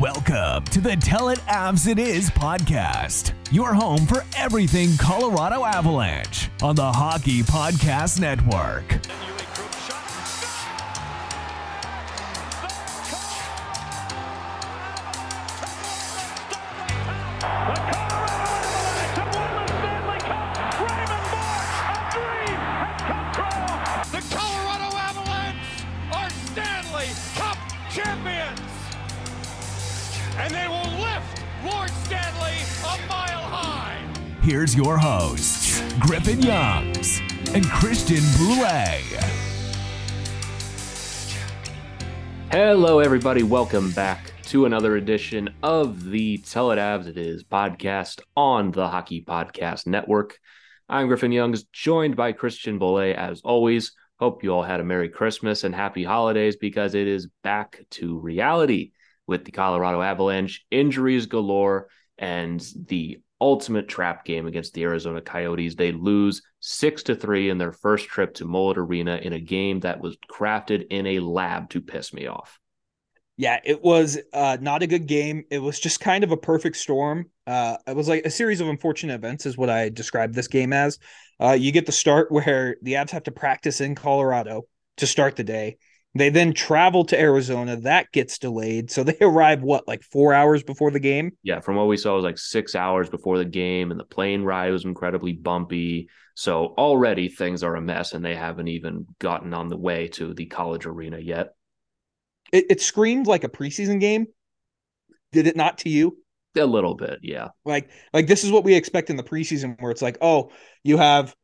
Welcome to the Tell It Avs It Is podcast, your home for everything Colorado Avalanche on the Hockey Podcast Network. Here's your hosts, Griffin Youngs and Christian Bolle. Hello, everybody. Welcome back to another edition of the Tell It Avs It Is podcast on the Hockey Podcast Network. I'm Griffin Youngs, joined by Christian Bolle as always. Hope you all had a Merry Christmas and Happy Holidays because it is back to reality with the Colorado Avalanche, injuries galore, and the ultimate trap game against the Arizona Coyotes. They lose six to three in their first trip to Mullet Arena in a game that was crafted in a lab to piss me off. Yeah, it was uh, not a good game. It was just kind of a perfect storm. Uh, it was like a series of unfortunate events, is what I described this game as. Uh, you get the start where the Avs have to practice in Colorado to start the day. They then travel to Arizona. That gets delayed. So they arrive, what, like four hours before the game? Yeah, from what we saw, it was like six hours before the game, and the plane ride was incredibly bumpy. So already things are a mess, and they haven't even gotten on the way to the college arena yet. It, it screamed like a preseason game. Did it not to you? A little bit, yeah. Like, like this is what we expect in the preseason, where it's like, oh, you have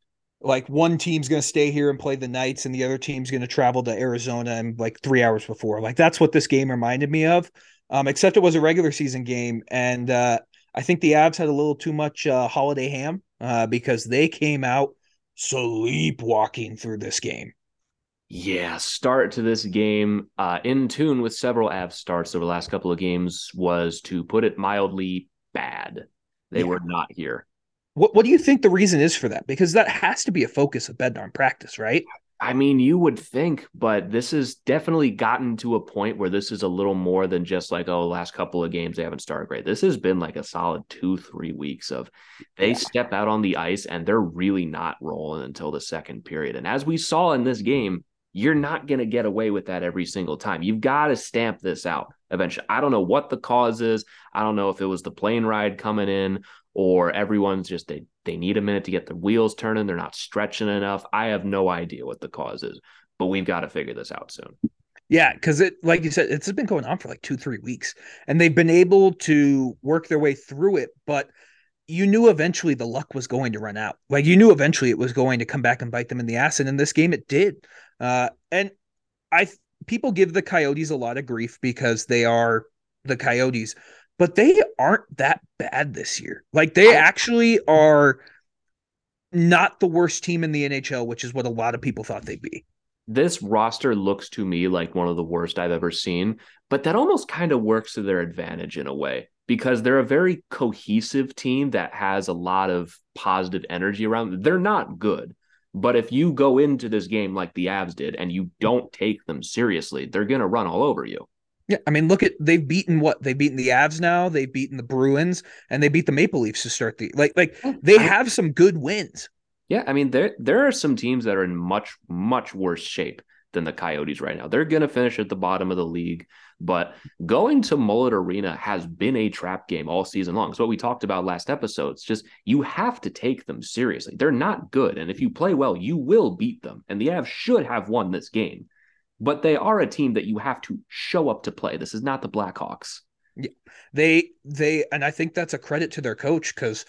like one team's going to stay here and play the Knights, and the other team's going to travel to Arizona and like three hours before. Like that's what this game reminded me of. Um, except it was a regular season game, and uh, I think the Avs had a little too much uh, holiday ham uh, because they came out sleepwalking through this game. Yeah, start to this game uh, in tune with several Avs starts over the last couple of games was to put it mildly bad. They Yeah. were not here. What What do you think the reason is for that? Because that has to be a focus of Bednar practice, right? I mean, you would think, but this has definitely gotten to a point where this is a little more than just like, oh, last couple of games they haven't started great. This has been like a solid two, three weeks of they step out on the ice and they're really not rolling until the second period. And as we saw in this game, you're not going to get away with that every single time. You've got to stamp this out eventually. I don't know what the cause is. I don't know if it was the plane ride coming in or everyone's just they they need a minute to get the wheels turning. They're not stretching enough. I have no idea what the cause is, but we've got to figure this out soon. Yeah, because it, like you said, it's been going on for like two, three weeks, and they've been able to work their way through it. But you knew eventually the luck was going to run out. Like you knew eventually it was going to come back and bite them in the ass, and in this game it did. Uh, and I people give the Coyotes a lot of grief because they are the Coyotes, but they aren't that bad this year. Like they actually are not the worst team in the NHL, which is what a lot of people thought they'd be. This roster looks to me like one of the worst I've ever seen, but that almost kind of works to their advantage in a way because they're a very cohesive team that has a lot of positive energy around them. They're not good, but if you go into this game like the Avs did and you don't take them seriously, they're going to run all over you. Yeah, I mean, look at they've beaten what they've beaten the Avs now, they've beaten the Bruins, and they beat the Maple Leafs to start the like like they have some good wins. Yeah, I mean there there are some teams that are in much much worse shape than the Coyotes right now. They're going to finish at the bottom of the league, but going to Mullet Arena has been a trap game all season long. So what we talked about last episode, it's just you have to take them seriously. They're not good, and if you play well, you will beat them. And the Avs should have won this game but they are a team that you have to show up to play. This is not the Blackhawks. Yeah. They they and I think that's a credit to their coach cuz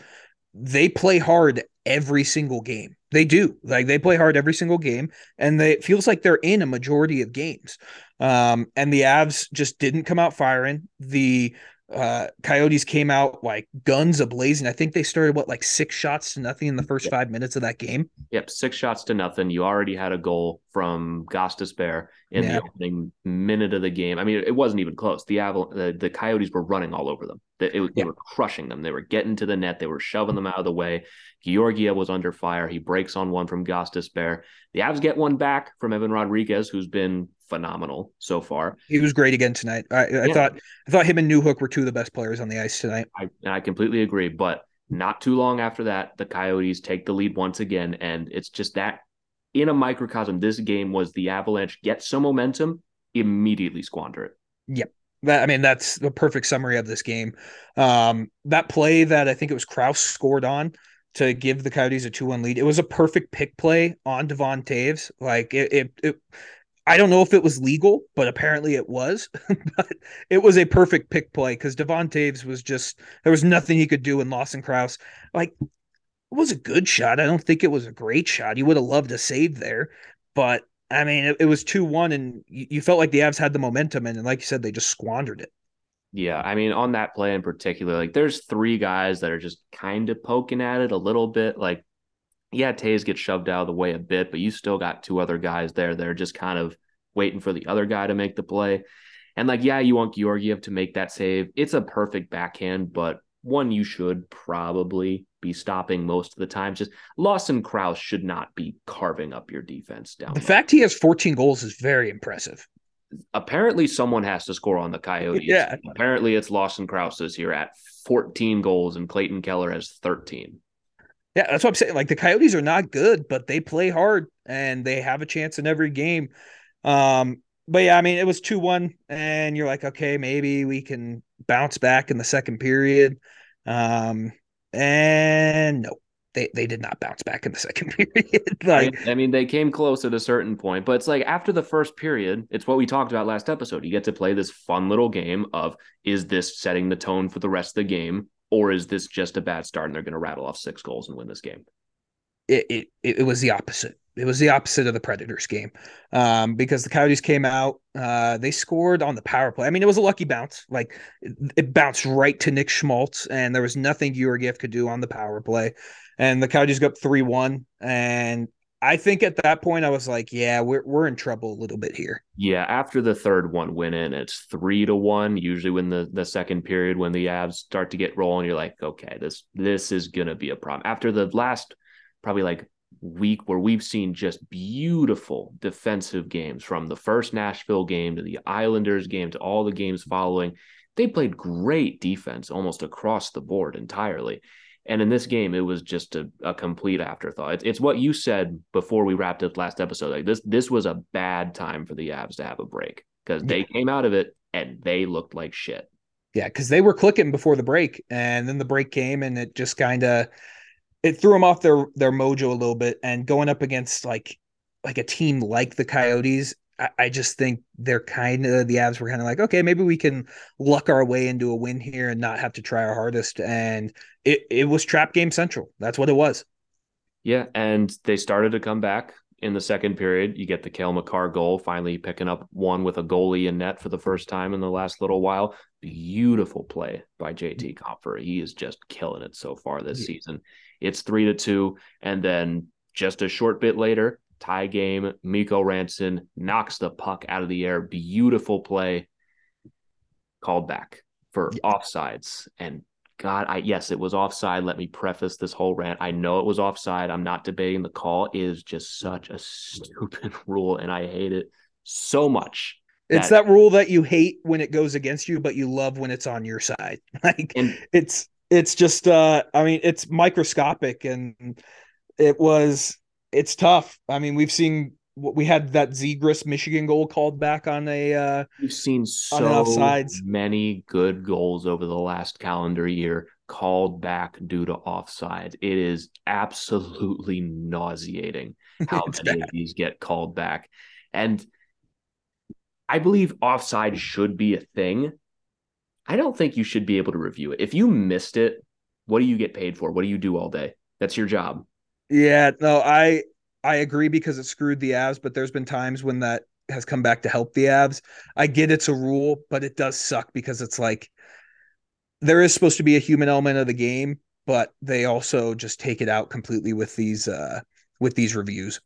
they play hard every single game. They do. Like they play hard every single game and they it feels like they're in a majority of games. Um and the Avs just didn't come out firing. The uh coyotes came out like guns ablazing. i think they started what like six shots to nothing in the first five minutes of that game? Yep six shots to nothing. You already had a goal from Gostisbehere in yeah. the opening minute of the game. I mean it wasn't even close. The Aval- the, the coyotes were running all over them. They, it, they were crushing them. They were getting to the net. They were shoving them out of the way. Georgiev was under fire. He breaks on one from Gostisbehere the avs get one back from evan Rodrigues, who's been phenomenal so far. He was great again tonight. I, I yeah. thought I thought him and Newhook were two of the best players on the ice tonight. I, I completely agree. But not too long after that, the Coyotes take the lead once again, and it's just that in a microcosm, this game was the Avalanche get some momentum, immediately squander it. Yep. That, I mean, that's the perfect summary of this game. Um, that play that I think it was Crouse scored on to give the Coyotes a 2 1 lead. It was a perfect pick play on Devon Toews. Like it, it, it I don't know if it was legal, but apparently it was. but it was a perfect pick play because Devon Toews was just there was nothing he could do in Lawson Crouse. Like it was a good shot. I don't think it was a great shot. He would have loved a save there, but I mean it, it was two one, and you, you, felt like the Avs had the momentum, and, and like you said, they just squandered it. Yeah, I mean on that play in particular, like there's three guys that are just kind of poking at it a little bit, like yeah, Toews gets shoved out of the way a bit, but you still got two other guys there that are just kind of waiting for the other guy to make the play. And like, yeah, you want Georgiev to make that save. It's a perfect backhand, but one you should probably be stopping most of the time. Just Lawson Crouse should not be carving up your defense down. The fact he has 14 goals is very impressive. Apparently, someone has to score on the Coyotes. Yeah. Apparently, it's Lawson Crouse this year at 14 goals, and Clayton Keller has 13. Yeah, that's what I'm saying. Like the Coyotes are not good, but they play hard and they have a chance in every game. Um, but yeah, I mean, it was 2 1, and you're like, okay, maybe we can bounce back in the second period. Um, and no, they, they did not bounce back in the second period. like, I mean, they came close at a certain point, but it's like after the first period, it's what we talked about last episode. You get to play this fun little game of is this setting the tone for the rest of the game? Or is this just a bad start and they're going to rattle off six goals and win this game? It, it it was the opposite. It was the opposite of the Predators game, um, because the Coyotes came out, uh, they scored on the power play. I mean, it was a lucky bounce. Like it, it bounced right to Nick Schmaltz, and there was nothing Georgiev could do on the power play. And the Coyotes got three one, and I think at that point I was like, yeah, we're we're in trouble a little bit here. Yeah, after the third one went in, it's three to one. Usually when the the second period when the Avs start to get rolling, you're like, okay, this this is gonna be a problem. After the last probably like week where we've seen just beautiful defensive games from the first Nashville game to the Islanders game to all the games following. They played great defense almost across the board entirely. And in this game, it was just a, a complete afterthought. It's, it's what you said before we wrapped up last episode. Like this, this was a bad time for the Avs to have a break because they yeah. came out of it and they looked like shit. Yeah, because they were clicking before the break, and then the break came, and it just kind of it threw them off their their mojo a little bit. And going up against like like a team like the Coyotes, I, I just think they're kind of the Avs were kind of like, okay, maybe we can luck our way into a win here and not have to try our hardest. And it it was trap game central. That's what it was. Yeah, and they started to come back in the second period. You get the Cale Makar goal, finally picking up one with a goalie in net for the first time in the last little while. Beautiful play by JT mm-hmm. Compher. He is just killing it so far this yeah. season. It's three to two, and then just a short bit later, tie game. Mikko Rantanen knocks the puck out of the air. Beautiful play. Called back for yeah. offsides. And God, I yes, it was offside. Let me preface this whole rant. I know it was offside. I'm not debating the call. It is just such a stupid rule, and I hate it so much. It's that, that rule that you hate when it goes against you, but you love when it's on your side. Like and, it's it's just uh I mean, it's microscopic and it was it's tough. I mean, we've seen we had that Zegras Michigan goal called back on a. Uh, We've seen so many good goals over the last calendar year called back due to offsides. It is absolutely nauseating how many bad. of these get called back, and I believe offside should be a thing. I don't think you should be able to review it. If you missed it, what do you get paid for? What do you do all day? That's your job. Yeah, no, I I agree because it screwed the Avs, but there's been times when that has come back to help the Avs. I get it's a rule, but it does suck because it's like there is supposed to be a human element of the game, but they also just take it out completely with these uh with these reviews.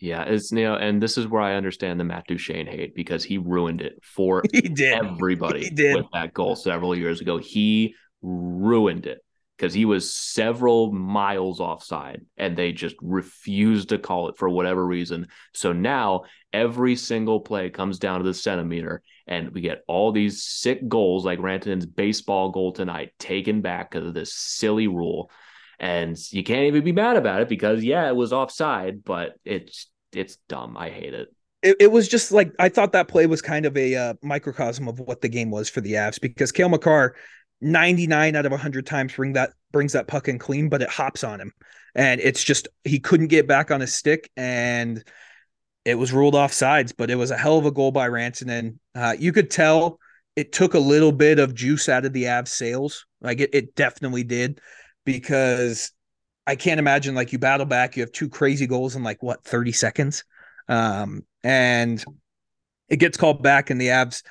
Yeah, it's you know, and this is where I understand the Matt Duchene hate because he ruined it for he did. everybody he did. with that goal several years ago. He ruined it because he was several miles offside and they just refused to call it for whatever reason. So now every single play comes down to the centimeter and we get all these sick goals like Rantanen's baseball goal tonight taken back because of this silly rule. And you can't even be mad about it because yeah, it was offside, but it's it's dumb. I hate it. It, it was just like I thought that play was kind of a uh, microcosm of what the game was for the Avs because Cale Makar 99 out of 100 times bring that brings that puck in clean but it hops on him. And it's just he couldn't get back on his stick and it was ruled off sides but it was a hell of a goal by Rantanen. Uh, you could tell it took a little bit of juice out of the Avs sails like it, it definitely did because I can't imagine like you battle back you have two crazy goals in like what 30 seconds? Um, and it gets called back and the Avs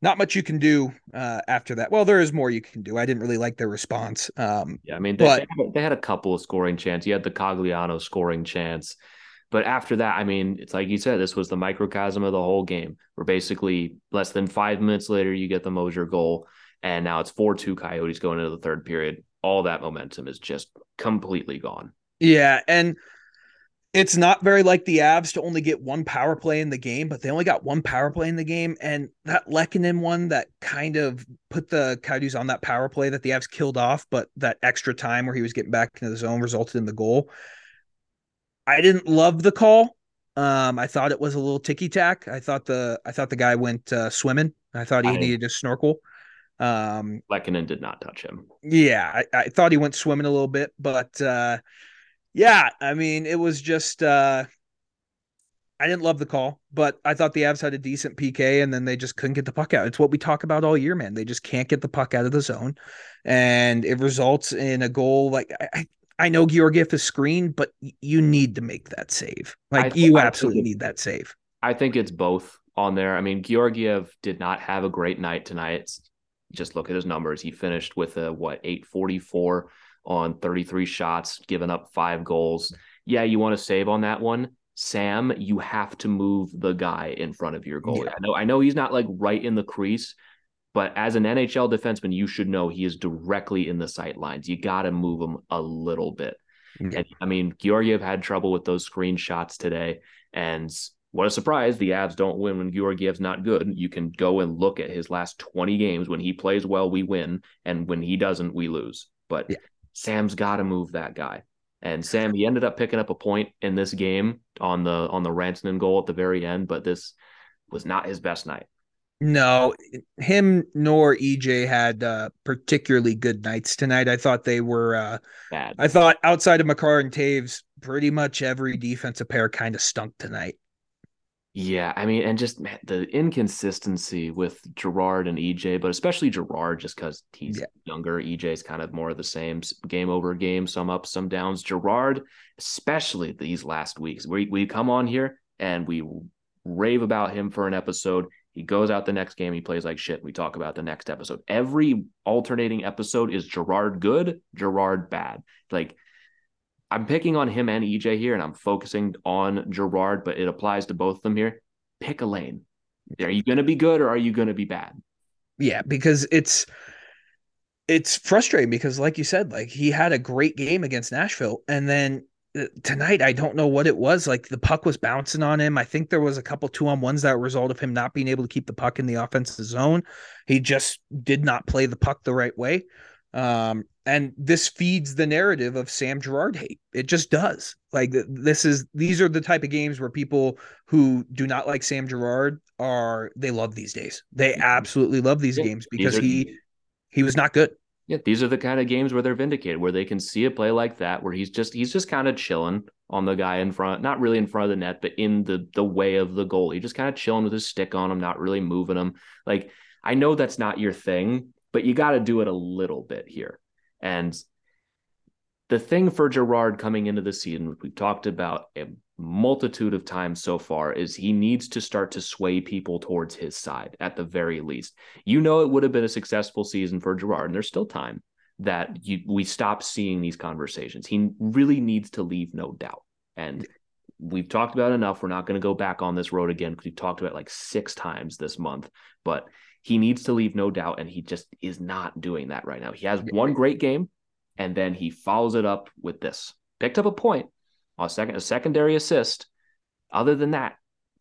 not much you can do uh, after that. Well, there is more you can do. I didn't really like their response. Um, yeah, I mean, they, but, they, had a couple of scoring chances. You had the Cogliano scoring chance, but after that, I mean, it's like you said, this was the microcosm of the whole game. Where basically less than five minutes later, you get the Moser goal, and now it's four two Coyotes going into the third period. All that momentum is just completely gone. Yeah, and it's not very like the Avs to only get one power play in the game, but they only got one power play in the game. And that Lehkonen one that kind of put the Coyotes on that power play that the Avs killed off, but that extra time where he was getting back into the zone resulted in the goal. I didn't love the call. Um, I thought it was a little ticky tack. I thought the I thought the guy went uh, swimming. I thought he I, needed to snorkel. Um, did not touch him. Yeah, I, I thought he went swimming a little bit, but uh, yeah, I mean, it was just uh I didn't love the call, but I thought the Avs had a decent PK and then they just couldn't get the puck out. It's what we talk about all year, man. They just can't get the puck out of the zone. And it results in a goal like I, I know Georgiev is screened, but you need to make that save. Like th- you absolutely need that save. I think it's both on there. I mean, Georgiev did not have a great night tonight. Just look at his numbers. He finished with a what 844 on 33 shots, giving up five goals. Yeah, you want to save on that one. Sam, you have to move the guy in front of your goal. Yeah. I know I know he's not like right in the crease, but as an NHL defenseman, you should know he is directly in the sight lines. You got to move him a little bit. Yeah. And I mean, Georgiev had trouble with those screen shots today. And what a surprise. The Avs don't win when Georgiev's not good. You can go and look at his last 20 games. When he plays well, we win. And when he doesn't, we lose. But yeah. Sam's got to move that guy. And Sam, he ended up picking up a point in this game on the on the Rantanen goal at the very end, but this was not his best night. No, him nor EJ had uh, particularly good nights tonight. I thought they were uh, bad. I thought outside of Makar and Toews, pretty much every defensive pair kind of stunk tonight. Yeah, I mean, and just man, the inconsistency with Girard and EJ, but especially Girard, just because he's Yeah. younger. EJ's kind of more of the same game over game, some ups, some downs. Girard, especially these last weeks, we we come on here and we rave about him for an episode. He goes out the next game, he plays like shit. We talk about the next episode. Every alternating episode is Girard good, Girard bad. Like I'm picking on him and EJ here, and I'm focusing on Girard, but it applies to both of them here. Pick a lane. Are you going to be good or are you going to be bad? Yeah, because it's it's frustrating because like you said, like he had a great game against Nashville and then uh, tonight I don't know what it was. Like the puck was bouncing on him. I think there was a couple two on ones that result of him not being able to keep the puck in the offensive zone. He just did not play the puck the right way. Um, and this feeds the narrative of Sam Girard hate. It just does. Like this is these are the type of games where people who do not like Sam Girard are they love these days. They absolutely love these Yeah, games these because are- he he was not good. Yeah, these are the kind of games where they're vindicated, where they can see a play like that, where he's just he's just kind of chilling on the guy in front, not really in front of the net, but in the the way of the goal. He just kind of chilling with his stick on him, not really moving him. Like I know that's not your thing, but you got to do it a little bit here. And the thing for Girard coming into the season, we've talked about a multitude of times so far, is he needs to start to sway people towards his side at the very least. You know, it would have been a successful season for Girard, and there's still time that you we stop seeing these conversations. He really needs to leave no doubt. And we've talked about enough. We're not going to go back on this road again because we've talked about like six times this month. But he needs to leave no doubt, and he just is not doing that right now. He has one great game, and then he follows it up with this. Picked up a point, a second, a secondary assist. Other than that,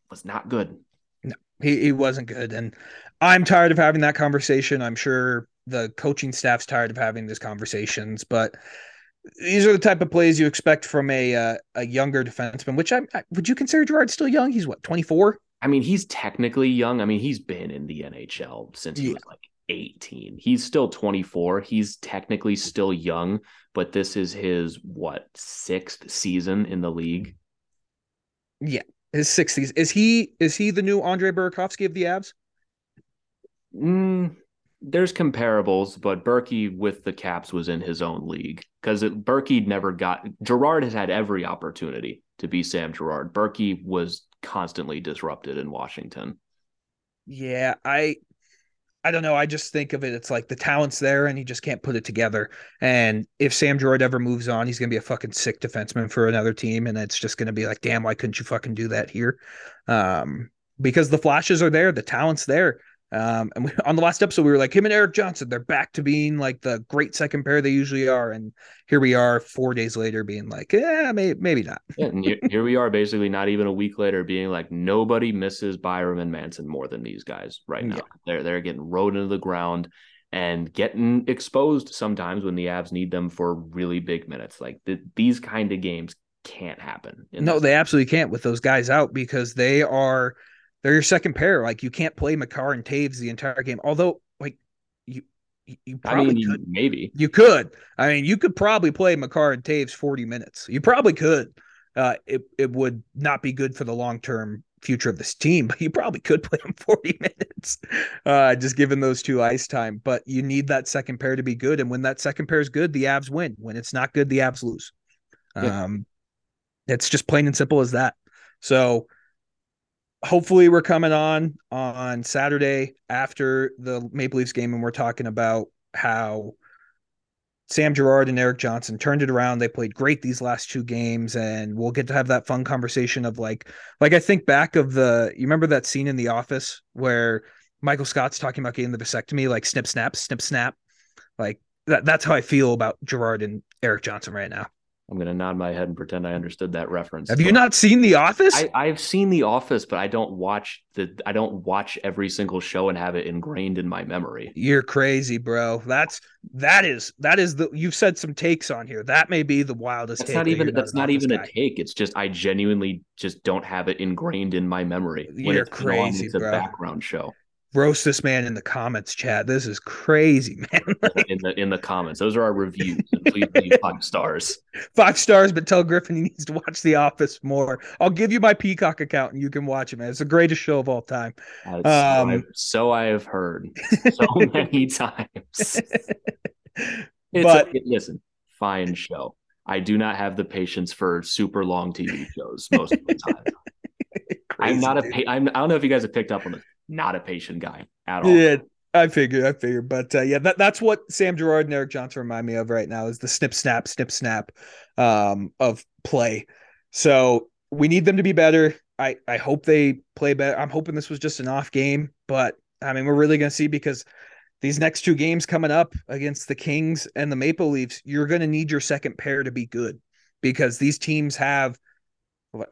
was not good. No, He he wasn't good, and I'm tired of having that conversation. I'm sure the coaching staff's tired of having these conversations, but these are the type of plays you expect from a uh, a younger defenseman. Which I, I would you consider Girard still young? He's what 24. I mean, he's technically young. I mean, he's been in the NHL since he Yeah. was like 18. He's still 24. He's technically still young, but this is his what sixth season in the league. Yeah, his 60s. Is he is he the new Andre Burakovsky of the Avs? Mm, there's comparables, but Berkey with the Caps was in his own league because Berkey never got. Girard has had every opportunity to be Sam Girard. Berkey was constantly disrupted in Washington. Yeah, I I don't know. I just think of it. It's like the talent's there, and he just can't put it together. And if Sam Girard ever moves on, he's gonna be a fucking sick defenseman for another team, and it's just gonna be like, damn, why couldn't you fucking do that here? Um, because the flashes are there, the talent's there. Um, and we, on the last episode, we were like him and Erik Johnson. They're back to being like the great second pair they usually are, and here we are, four days later, being like, yeah, maybe, maybe not. Yeah, and here, we are, basically not even a week later, being like nobody misses Byram and Manson more than these guys right now. Yeah. They're they're getting rode into the ground and getting exposed sometimes when the Avs need them for really big minutes. Like th- these kind of games can't happen. No, they absolutely can't with those guys out because they are they're your second pair. Like you can't play Makar and Toews the entire game. Although, like you you, you I probably mean, could. maybe. You could. I mean, you could probably play Makar and Toews 40 minutes. You probably could. Uh, it it would not be good for the long term future of this team, but you probably could play them 40 minutes, uh, just given those two ice time. But you need that second pair to be good, and when that second pair is good, the Avs win. When it's not good, the Avs lose. Yeah. Um, it's just plain and simple as that. So hopefully we're coming on on Saturday after the Maple Leafs game and we're talking about how Sam Girard and Erik Johnson turned it around. They played great these last two games and we'll get to have that fun conversation of like like I think back of the you remember that scene in the office where Michael Scott's talking about getting the vasectomy like snip snap snip snap like that that's how I feel about Girard and Erik Johnson right now. I'm gonna nod my head and pretend I understood that reference. Have you not seen The Office? I, I've seen The Office, but I don't watch the. I don't watch every single show and have it ingrained in my memory. You're crazy, bro. That's that is that is the you've said some takes on here. That may be the wildest. That's take not even. you're That's not even a take. It's just I genuinely just don't have it ingrained in my memory. You're crazy, it's a bro. background show. Roast this man in the comments chat. This is crazy, man. in the in the comments. Those are our reviews. And please leave five stars. Five stars, but tell Griffin he needs to watch The Office more. I'll give you my Peacock account and you can watch it, man. It's the greatest show of all time. So, Um, so I have heard so many times. It's But- a, listen, fine show. I do not have the patience for super long TV shows most of the time. I'm not a pa- I'm, I don't know if you guys have picked up on this. Not a patient guy at all. Yeah, I figured, I figured, but uh, yeah, that, that's what Sam Girard and Erik Johnson remind me of right now is the snip, snap, snip, snap um, of play. So we need them to be better. I I hope they play better. I'm hoping this was just an off game, but I mean, we're really going to see because these next two games coming up against the Kings and the Maple Leafs, you're going to need your second pair to be good because these teams have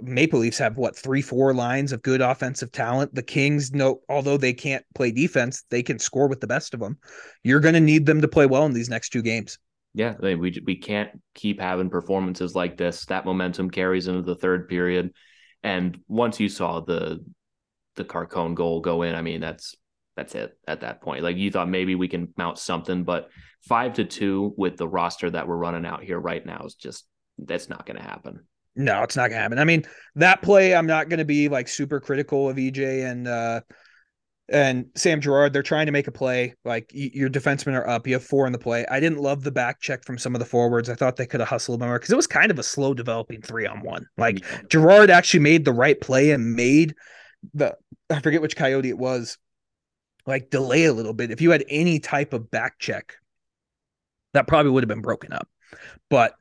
Maple Leafs have what three, four lines of good offensive talent. The Kings, no, although they can't play defense, they can score with the best of them. You're going to need them to play well in these next two games. Yeah, they- we we can't keep having performances like this. That momentum carries into the third period, and once you saw the the Carcone goal go in, I mean that's that's it at that point. Like you thought maybe we can mount something, but five to two with the roster that we're running out here right now is just that's not going to happen. No, it's not going to happen. I mean, that play, I'm not going to be like super critical of EJ and uh and Sam Girard. They're trying to make a play. Like y- your defensemen are up. You have four in the play. I didn't love the back check from some of the forwards. I thought they could have hustled more because it was kind of a slow developing three on one. Like. Girard actually made the right play and made the I forget which coyote it was, like delay a little bit. If you had any type of back check, that probably would have been broken up. But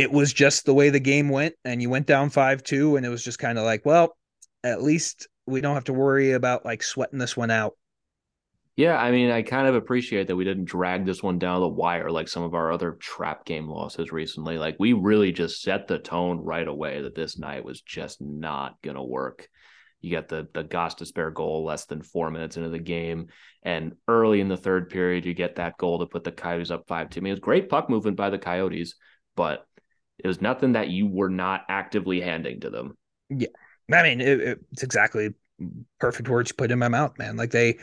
it was just the way the game went, and you went down five two, and it was just kind of like, well, at least we don't have to worry about like sweating this one out. Yeah, I mean, I kind of appreciate that we didn't drag this one down the wire like some of our other trap game losses recently. Like we really just set the tone right away that this night was just not gonna work. You got the the Gostisbehere goal less than four minutes into the game, and early in the third period, you get that goal to put the Coyotes up five two. I mean, it was great puck movement by the Coyotes, but it was nothing that you were not actively handing to them. Yeah. I mean, it, it- it's exactly perfect words you put in my mouth, man. Like they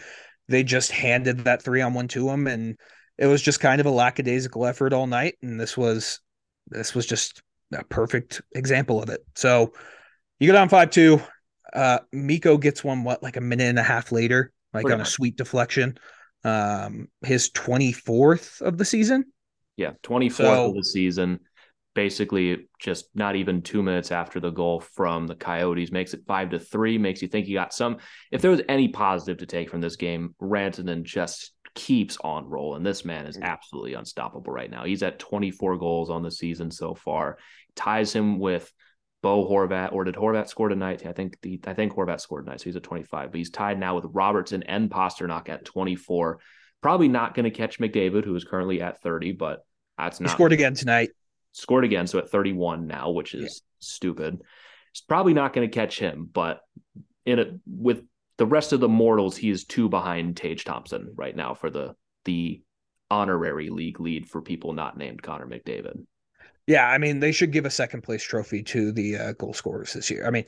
they just handed that three on one to them, and it was just kind of a lackadaisical effort all night. And this was this was just a perfect example of it. So you go down five two. Uh, Mikko gets one what like a minute and a half later, like Pretty on a sweet deflection. Um, his twenty fourth of the season. Yeah, 24th So- of the season. Basically, just not even two minutes after the goal from the Coyotes makes it five to three. Makes you think you got some. If there was any positive to take from this game, Rantanen just keeps on rolling. This man is mm. absolutely unstoppable right now. He's at 24 goals on the season so far. Ties him with Bo Horvat, or did Horvat score tonight? I think the I think Horvat scored tonight, so he's at 25. But he's tied now with Robertson and Pastrnak at 24. Probably not going to catch McDavid, who is currently at 30, but that's not. He not scored again tonight. Scored again, so at 31 now, which is stupid. It's probably not going to catch him, but in it with the rest of the mortals, he is two behind Tage Thompson right now for the the honorary league lead for people not named Connor McDavid. Yeah, I mean, they should give a second place trophy to the uh, goal scorers this year. I mean,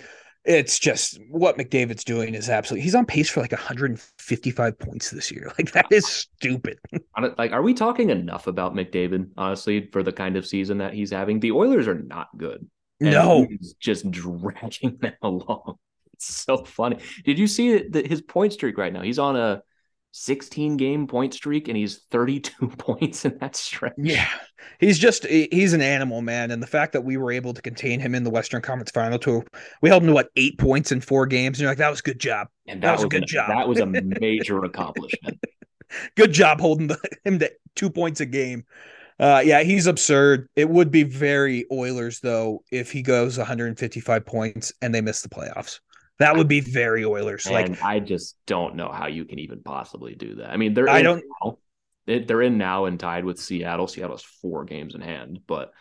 it's just what McDavid's doing is absolutely. He's on pace for like 155 points this year. Like that is stupid. Like, are we talking enough about McDavid, honestly, for the kind of season that he's having? The Oilers are not good. No, he's just dragging them along. It's so funny. Did you see that his point streak right now? He's on a 16 game point streak and he's 32 points in that stretch. yeah, he's just he's an animal, man. And the fact that we were able to contain him in the Western Conference Final tour, we held him to what eight points in four games, and you're like, that was a good job. And That was a good an- job. That was a major accomplishment. Good job holding the, him to two points a game. Uh, yeah, he's absurd. It would be very Oilers though if he goes 155 points and they miss the playoffs. That would be very Oilers. Like I just don't know how you can even possibly do that. I mean, they're I don't- now. They- They're in now and tied with Seattle. Seattle's four games in hand, but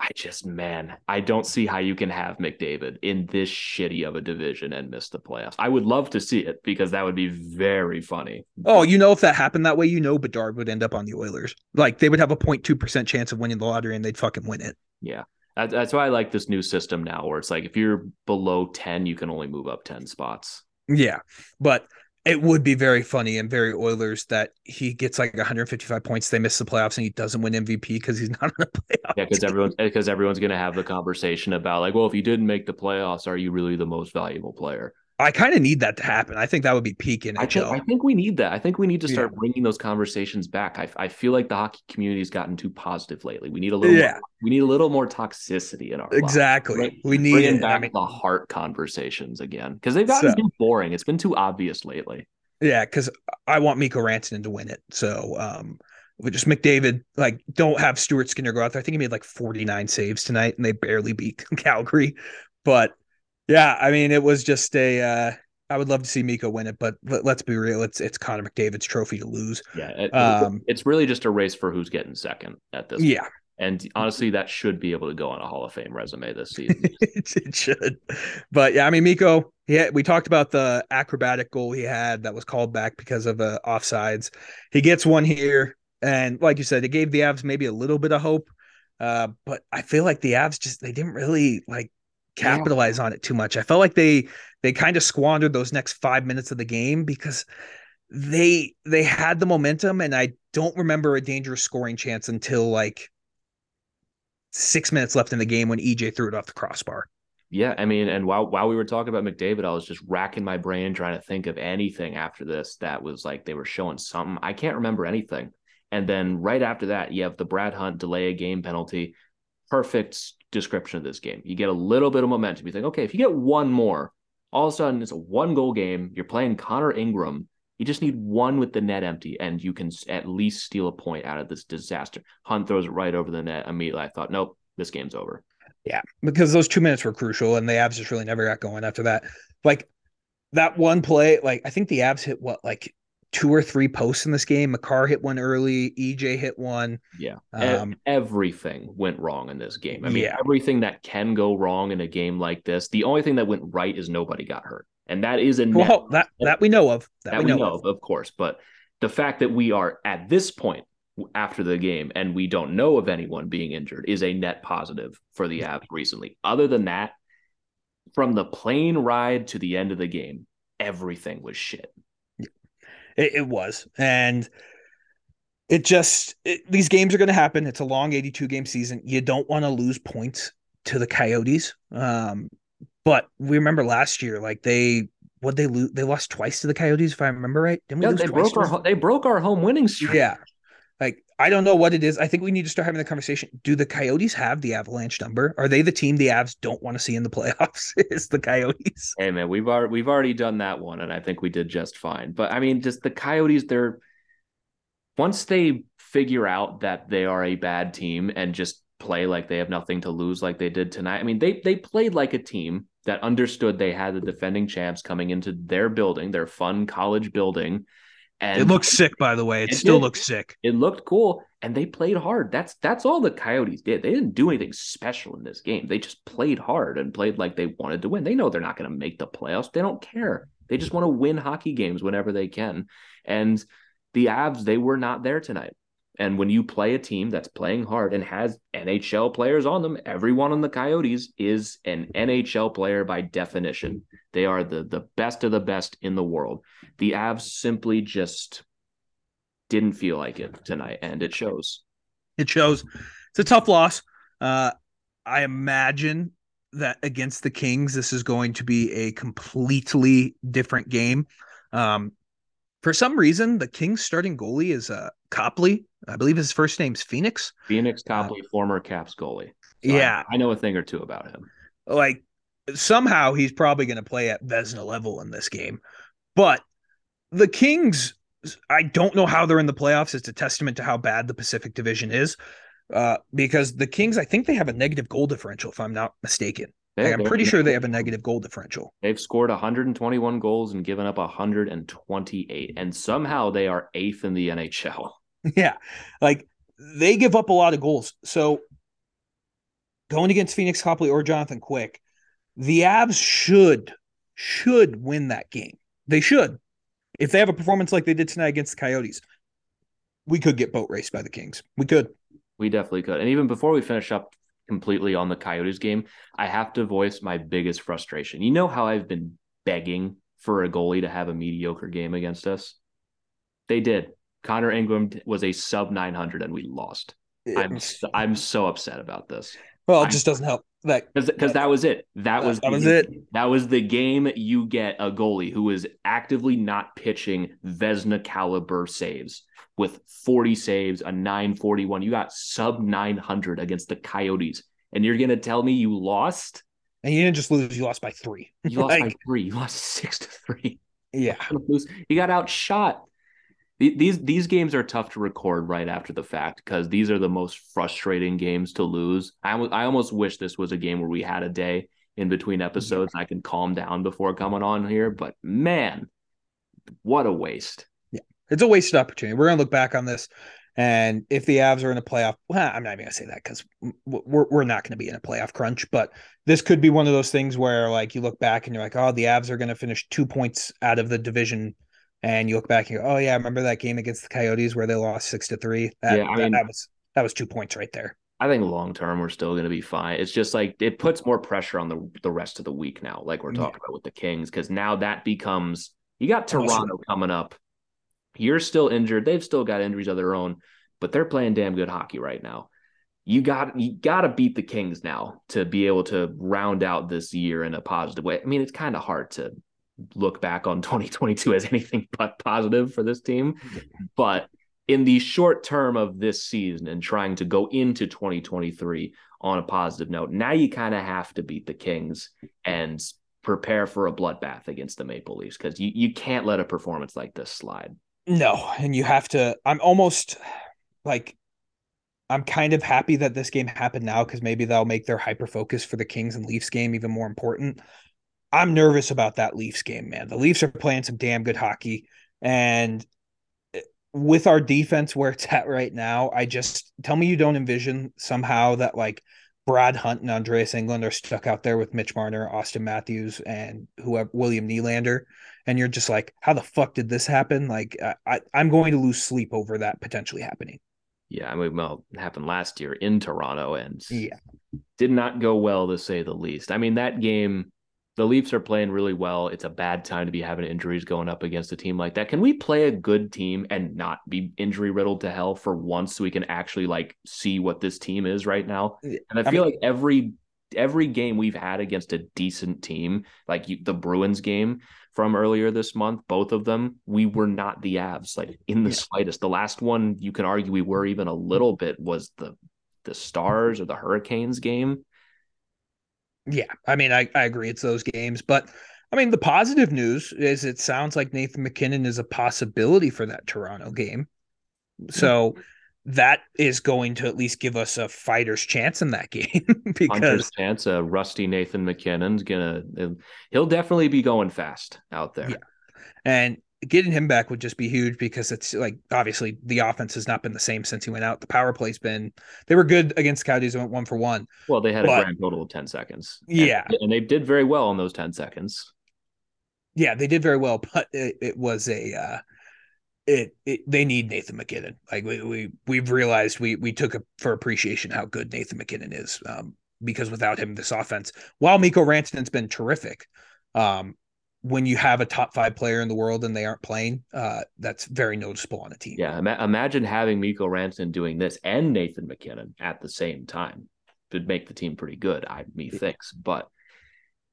I just man, I don't see how you can have McDavid in this shitty of a division and miss the playoffs. I would love to see it because that would be very funny. Oh, you know, if that happened that way, you know, Bedard would end up on the Oilers. Like they would have a 0.2% chance of winning the lottery and they'd fucking win it. Yeah. That, that's why I like this new system now where it's like if you're below 10, you can only move up 10 spots. Yeah. But It would be very funny and very Oilers that he gets like 155 points. They miss the playoffs and he doesn't win MVP because he's not on the playoff. Yeah, because everyone's because everyone's going to have the conversation about like, well, if you didn't make the playoffs, are you really the most valuable player? I kind of need that to happen. I think that would be peak NHL. I think, I think we need that. I think we need to start yeah. bringing those conversations back. I, I feel like the hockey community has gotten too positive lately. We need a little. Yeah. More, we need a little more toxicity in our exactly. Lives, right? We need bringing back I mean, the heart conversations again because they've gotten so, too boring. It's been too obvious lately. Yeah, because I want Mikko Rantanen to win it. So um, we just McDavid like don't have Stuart Skinner go out there. I think he made like 49 saves tonight, and they barely beat Calgary. But yeah, I mean, it was just a. Uh, I would love to see Mikko win it, but let, us be real. It's it's Connor McDavid's trophy to lose. Yeah, it, um, it's really just a race for who's getting second at this. Yeah, point. and honestly, that should be able to go on a Hall of Fame resume this season. it should, but yeah, I mean, Mikko. Yeah, we talked about the acrobatic goal he had that was called back because of uh, offsides. He gets one here, and like you said, it gave the Avs maybe a little bit of hope. Uh, but I feel like the Avs just they didn't really like capitalize yeah. on it too much. I felt like they they kind of squandered those next five minutes of the game because they they had the momentum and I don't remember a dangerous scoring chance until like six minutes left in the game when EJ threw it off the crossbar. Yeah, I mean, and while while we were talking about McDavid, I was just racking my brain trying to think of anything after this that was like they were showing something. I can't remember anything. And then right after that, you have the Brad Hunt delay a game penalty. Perfect description of this game. You get a little bit of momentum. You think, okay, if you get one more, all of a sudden it's a one goal game. You're playing Connor Ingram. You just need one with the net empty, and you can at least steal a point out of this disaster. Hunt throws it right over the net immediately. I thought, nope, this game's over. Yeah, because those two minutes were crucial, and the Avs just really never got going after that. Like that one play, like I think the Avs hit what like two or three posts in this game. Makar hit one early. EJ hit one. Yeah. Um, everything went wrong in this game. I mean, yeah. everything that can go wrong in a game like this. The only thing that went right is nobody got hurt. And that is a net, well, that that we know of. That, that we, know, know of. of course. But the fact that we are at this point after the game and we don't know of anyone being injured is a net positive for the Avs recently. Other than that, from the plane ride to the end of the game, everything was shit. It, it was, and it just it, these games are going to happen. It's a long 82 game season. You don't want to lose points to the Coyotes. Um, but we remember last year, like they what they lose, they lost twice to the Coyotes, if I remember right. Didn't we yeah, they broke our they broke our home winning streak. Yeah, like I don't know what it is. I think we need to start having the conversation. Do the Coyotes have the Avalanche number? Are they the team the Avs don't want to see in the playoffs? is the Coyotes? Hey man, we've already we've already done that one, and I think we did just fine. But I mean, just the Coyotes, they're once they figure out that they are a bad team and just play like they have nothing to lose, like they did tonight. I mean, they they played like a team that understood they had the defending champs coming into their building, their fun college building and it looks sick, by the way. It, it still did. looks sick. It looked cool, and they played hard. That's that's all the Coyotes did. They didn't do anything special in this game. They just played hard and played like they wanted to win. They know they're not going to make the playoffs. They don't care. They just want to win hockey games whenever they can. And the Avs, they were not there tonight. And when you play a team that's playing hard and has NHL players on them, everyone on the Coyotes is an NHL player by definition. They are the the best of the best in the world. The Avs simply just didn't feel like it tonight, and it shows. It shows. It's a tough loss. Uh, I imagine that against the Kings, this is going to be a completely different game. Um, for some reason, the Kings starting goalie is uh, Copley. I believe his first name's Pheonix. Pheonix uh, Copley, uh, former Caps goalie. So yeah, I, I, know a thing or two about him. Like somehow he's probably going to play at Vezina level in this game, but the Kings. I don't know how they're in the playoffs. It's a testament to how bad the Pacific Division is, uh, because the Kings. I think they have a negative goal differential, if I'm not mistaken. They, I'm pretty sure they have a negative goal differential. They've scored 121 goals and given up 128, and somehow they are eighth in the NHL. Yeah, like they give up a lot of goals. So going against Pheonix Copley or Jonathan Quick, the Avs should should win that game. They should. If they have a performance like they did tonight against the Coyotes, we could get boat raced by the Kings. We could. We definitely could. And even before we finish up completely on the Coyotes game, I have to voice my biggest frustration. You know how I've been begging for a goalie to have a mediocre game against us? They did. Connor Ingram was a sub 900 and we lost. I'm I'm so upset about this. Well, it just doesn't help. That because that was it. That was that was it. That was the game you get a goalie who is actively not pitching Vezina caliber saves with 40 saves, a 941. You got sub 900 against the Coyotes, and you're gonna tell me you lost? And you didn't just lose; you lost by three. You lost like, by three. You lost six to three. Yeah, you got outshot these these games are tough to record right after the fact because these are the most frustrating games to lose. I I almost wish this was a game where we had a day in between episodes yeah. I can calm down before coming on here. But man, what a waste! Yeah, it's a wasted opportunity. We're gonna look back on this, and if the Avs are in a playoff, well, I'm not even gonna say that because we're we're not gonna be in a playoff crunch. But this could be one of those things where like you look back and you're like, oh, the Avs are gonna finish two points out of the division and you look back and go, "Oh yeah, I remember that game against the Coyotes where they lost six to three? That, yeah, I mean, that, that was that was two points right there." I think long term we're still going to be fine. It's just like it puts more pressure on the the rest of the week now, like we're talking yeah. about with the Kings, because now that becomes you got Toronto coming up. You're still injured. They've still got injuries of their own, but they're playing damn good hockey right now. You got you got to beat the Kings now to be able to round out this year in a positive way. I mean, it's kind of hard to look back on 2022 as anything but positive for this team. Mm-hmm. But in the short term of this season and trying to go into 2023 on a positive note, now you kind of have to beat the Kings and prepare for a bloodbath against the Maple Leafs because you, you can't let a performance like this slide. No, and you have to. I'm almost like I'm kind of happy that this game happened now because maybe that'll make their hyper focus for the Kings and Leafs game even more important. I'm nervous about that Leafs game, man. The Leafs are playing some damn good hockey. And eh, with our defense where it's at right now, I just tell me you don't envision somehow that like Brad Hunt and Andreas Englund are stuck out there with Mitch Marner, Auston Matthews, and whoever William Nylander. And you're just like, how the fuck did this happen? Like, I, I'm going to lose sleep over that potentially happening. Yeah, I mean, well, it happened last year in Toronto and yeah, did not go well to say the least. I mean, that game the Leafs are playing really well. It's a bad time to be having injuries going up against a team like that. Can we play a good team and not be injury riddled to hell for once so we can actually like see what this team is right now? And I feel I mean, like every every game we've had against a decent team, like the Bruins game from earlier this month, both of them, we were not the Avs like in the yeah. slightest. The last one you can argue we were even a little bit was the the Stars or the Hurricanes game. Yeah, I mean, I, I agree. It's those games, but I mean, the positive news is it sounds like Nathan MacKinnon is a possibility for that Toronto game. So that is going to at least give us a fighter's chance in that game because Hunter's chance. A rusty Nathan MacKinnon's gonna he'll definitely be going fast out there. Yeah, and getting him back would just be huge because it's like obviously the offense has not been the same since he went out. The power play's been they were good against Coyotes and went one for one. Well, they had but, a grand total of 10 seconds. Yeah. And, and, they did very well in those 10 seconds. Yeah, they did very well, but it, it was a uh it, it they need Nathan MacKinnon. Like we, we we've realized we we took a, for appreciation how good Nathan MacKinnon is. Um because without him this offense, while Mikko Rantanen's been terrific, um when you have a top five player in the world and they aren't playing, uh, that's very noticeable on a team. Yeah, Ima- imagine having Mikko Rantanen doing this and Nathan MacKinnon at the same time. Would make the team pretty good, I me thinks. But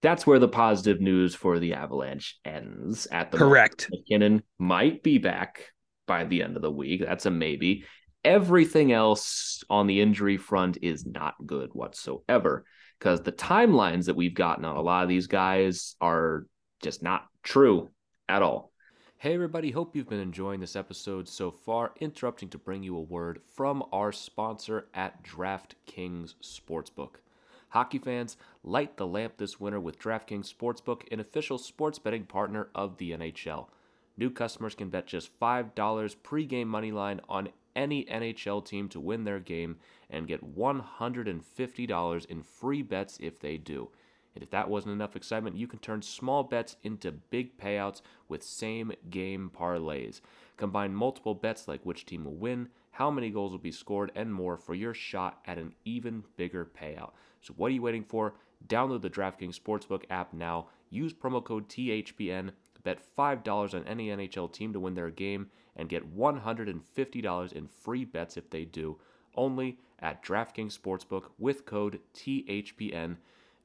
that's where the positive news for the Avalanche ends. At the correct, moment. MacKinnon might be back by the end of the week. That's a maybe. Everything else on the injury front is not good whatsoever because the timelines that we've gotten on a lot of these guys are just not true at all. Hey, everybody, hope you've been enjoying this episode so far. Interrupting to bring you a word from our sponsor at DraftKings Sportsbook. Hockey fans, light the lamp this winter with DraftKings Sportsbook, an official sports betting partner of the NHL. New customers can bet just $5 pregame money line on any NHL team to win their game and get $150 in free bets if they do. And if that wasn't enough excitement, you can turn small bets into big payouts with same game parlays. Combine multiple bets like which team will win, how many goals will be scored, and more for your shot at an even bigger payout. So, what are you waiting for? Download the DraftKings Sportsbook app now. Use promo code THPN Bet $5 on any NHL team to win their game and get $150 in free bets if they do, only at DraftKings Sportsbook with code THPN.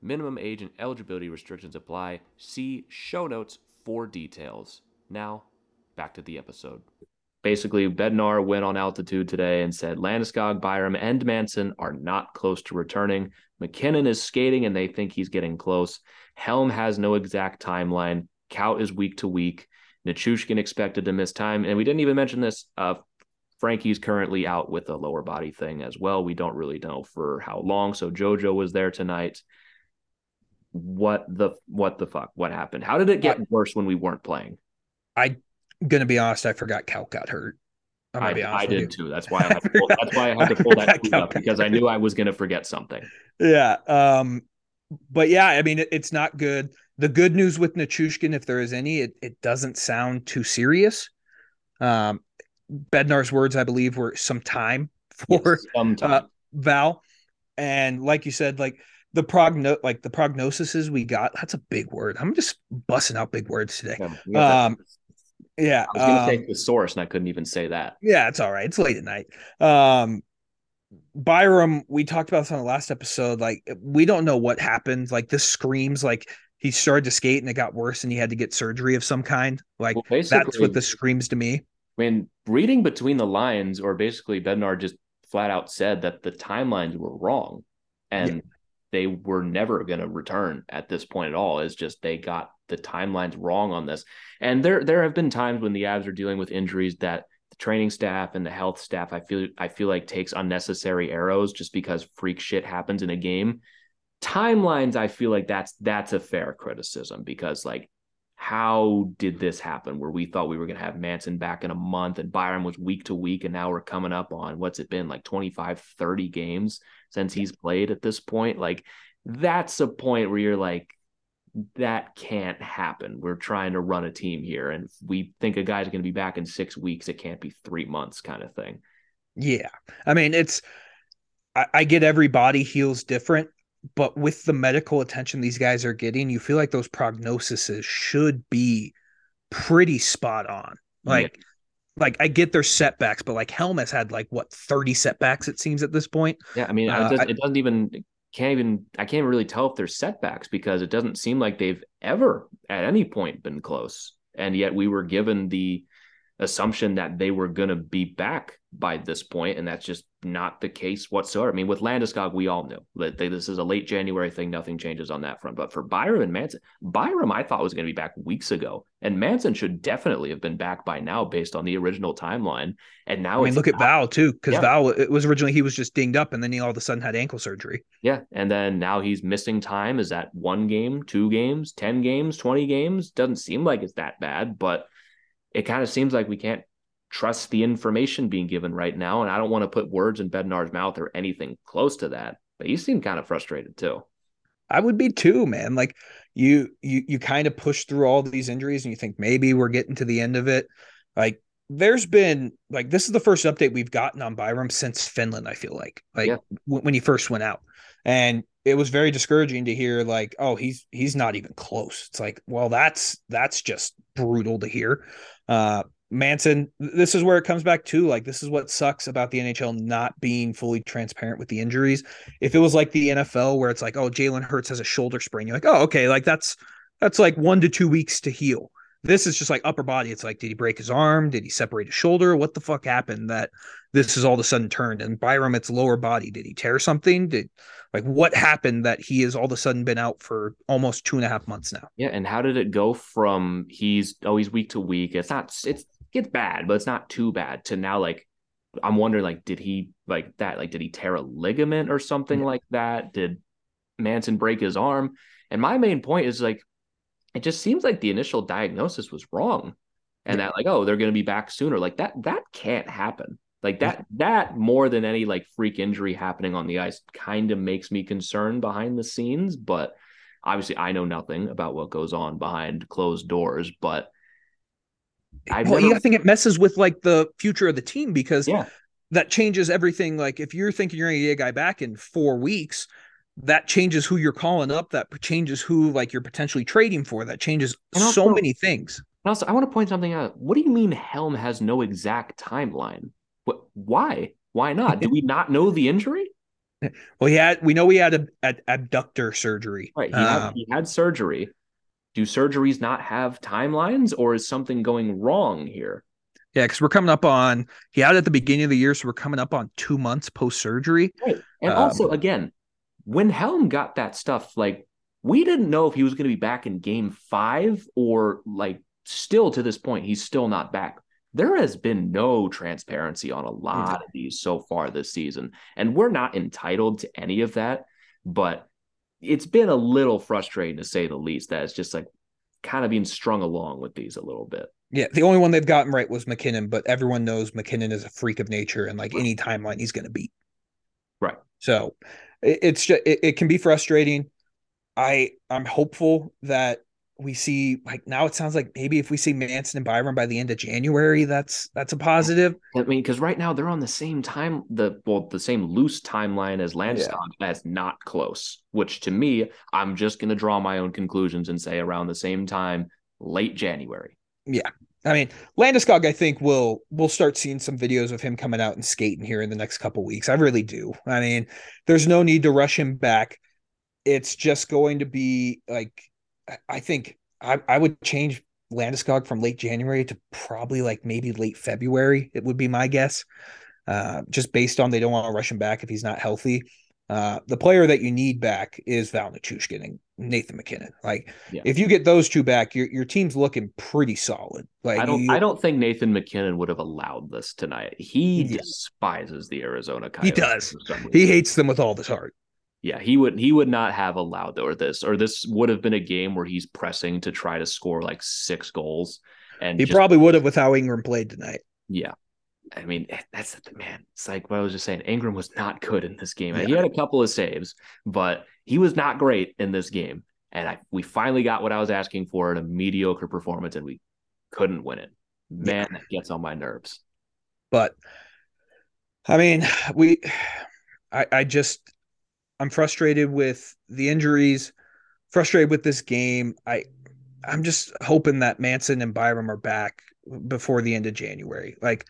Minimum age and eligibility restrictions apply. See show notes for details. Now, back to the episode. Basically, Bednar went on altitude today and said Landeskog, Byram, and Manson are not close to returning. MacKinnon is skating and they think he's getting close. Helm has no exact timeline. Kaut is week to week. Nichushkin expected to miss time. And we didn't even mention this. Uh, Frankie's currently out with a lower body thing as well. We don't really know for how long. So JoJo was there tonight. What the what the fuck? What happened? How did it get worse when we weren't playing? I gonna be honest, I forgot Cal got hurt. I, be honest I did you. too. That's why I had to pull, that's why I had to pull that tweet up because I knew I was gonna forget something. Yeah. Um, but yeah, I mean, it, it's not good. The good news with Nichushkin, if there is any, it, it doesn't sound too serious. Um, Bednar's words, I believe, were some time for Yes, sometime. uh, Val. And like you said, like the progno like the prognoses we got, that's a big word. I'm just busting out big words today. Yeah, we got that. Um, yeah. I was gonna um, say thesaurus and I couldn't even say that. yeah, it's all right. It's late at night. Um Byram, we talked about this on the last episode. Like, we don't know what happened. Like, this screams like he started to skate and it got worse and he had to get surgery of some kind. Like, Well, that's what this screams to me. I mean, reading between the lines, or basically Bednar just flat out said that the timelines were wrong and they were never going to return at this point at all. It's just they got the timelines wrong on this. And there there have been times when the Avs are dealing with injuries that the training staff and the health staff I feel I feel like takes unnecessary arrows just because freak shit happens in a game. Timelines, I feel like that's that's a fair criticism because like how did this happen where we thought we were going to have Manson back in a month and Byram was week to week and now we're coming up on what's it been like 25 30 games since he's played at this point like that's a point where you're like that can't happen we're trying to run a team here and if we think a guy's going to be back in 6 weeks it can't be 3 months kind of thing Yeah. I mean, it's, I, I get every body heals different, but with the medical attention these guys are getting, you feel like those prognoses should be pretty spot on. Like, like I get their setbacks, but like Helm has had like what 30 setbacks, it seems at this point. Yeah, I mean, Uh, it, does, I- it doesn't even can't even I can't really tell if there's setbacks because it doesn't seem like they've ever at any point been close, and yet we were given the assumption that they were going to be back by this point, and that's just not the case whatsoever. I mean, with Landeskog, we all knew that they, this is a late January thing; nothing changes on that front. But for Byram and Manson, Byram I thought was going to be back weeks ago, and Manson should definitely have been back by now based on the original timeline. And now I mean, look at. Val too, because Yeah. Val it was originally he was just dinged up and then he all of a sudden had ankle surgery. Yeah. And then now he's missing time. Is that one game, two games, 10 games, 20 games? Doesn't seem like it's that bad, but it kind of seems like we can't trust the information being given right now. And I don't want to put words in Bednar's mouth or anything close to that, but he seemed kind of frustrated too. I would be too, man. Like you you you kind of push through all these injuries and you think maybe we're getting to the end of it. Like there's been like this is the first update we've gotten on Byram since Finland, I feel like. Like Yeah. w- when he first went out. And it was very discouraging to hear like, oh, he's he's not even close. It's like, well, that's that's just brutal to hear. Uh Manson, this is where it comes back to like this is what sucks about the NHL not being fully transparent with the injuries if it was like the NFL where it's like, oh, Jalen Hurts has a shoulder sprain, you're like, oh, okay, like that's that's like one to two weeks to heal. This is just like upper body. It's like, did he break his arm? Did he separate his shoulder? What the fuck happened that this is all of a sudden turned? And Byram, it's lower body. Did he tear something? Did like what happened that he has all of a sudden been out for almost two and a half months now? Yeah. And how did it go from he's always week to week? It's not, it's, gets bad, but it's not too bad to now like, I'm wondering, like, did he like that? Like, did he tear a ligament or something like that? Did Manson break his arm? And my main point is like, it just seems like the initial diagnosis was wrong, and that like, oh, they're going to be back sooner. Like that, that can't happen. Like that, that more than any like freak injury happening on the ice kind of makes me concerned behind the scenes. But obviously, I know nothing about what goes on behind closed doors. But eh, I've well, never- gotta think it messes with like the future of the team because yeah, that changes everything. Like if you're thinking you're gonna get a guy back in four weeks, that changes who you're calling up. That changes who like you're potentially trading for. That changes And so many things. also, I want to point something out. What do you mean Helm has no exact timeline? What? Why? Why not? Do we not know the injury? Well, he had. We know he had a, a abductor surgery. Right. He, um, had, he had surgery. Do surgeries not have timelines, or is something going wrong here? Yeah, because we're coming up on. He had it at the beginning of the year, so we're coming up on two months post surgery. Right. And um, also, again, when Helm got that stuff, like we didn't know if he was going to be back in Game Five or like still to this point, he's still not back there has been no transparency on a lot of these so far this season. And we're not entitled to any of that, but it's been a little frustrating to say the least that it's just like kind of being strung along with these a little bit. Yeah, the only one they've gotten right was MacKinnon, but everyone knows MacKinnon is a freak of nature and like any timeline he's going to beat. Right. So it's just it, it can be frustrating. I I'm hopeful that we see like now it sounds like maybe if we see Manson and Byram by the end of January, that's that's a positive. I mean, because right now they're on the same time, the well, the same loose timeline as Landeskog yeah. as not close. Which to me, I'm just gonna draw my own conclusions and say around the same time, late January. Yeah. I mean, Landeskog, I think will we'll start seeing some videos of him coming out and skating here in the next couple weeks. I really do. I mean, there's no need to rush him back. It's just going to be like I think I, I would change Landeskog from late January to probably like maybe late February. It would be my guess, uh, just based on they don't want to rush him back if he's not healthy. Uh, the player that you need back is Val Nichushkin and Nathan MacKinnon. Like, yeah. if you get those two back, your your team's looking pretty solid. Like, I don't, you, I don't think Nathan MacKinnon would have allowed this tonight. He yeah. despises the Arizona Coyotes. He does. He hates them with all his heart. Yeah, he would he would not have allowed or this or this would have been a game where he's pressing to try to score like six goals. And he just, probably would have with how Ingram played tonight. Yeah. I mean, eh, that's the man. It's like what I was just saying. Ingram was not good in this game. Yeah. He had a couple of saves, but he was not great in this game. And I, we finally got what I was asking for in a mediocre performance, and we couldn't win it. Man, yeah. that gets on my nerves. But I mean, we, I, I just, I'm frustrated with the injuries, frustrated with this game. I I'm just hoping that Manson and Byram are back before the end of January. Like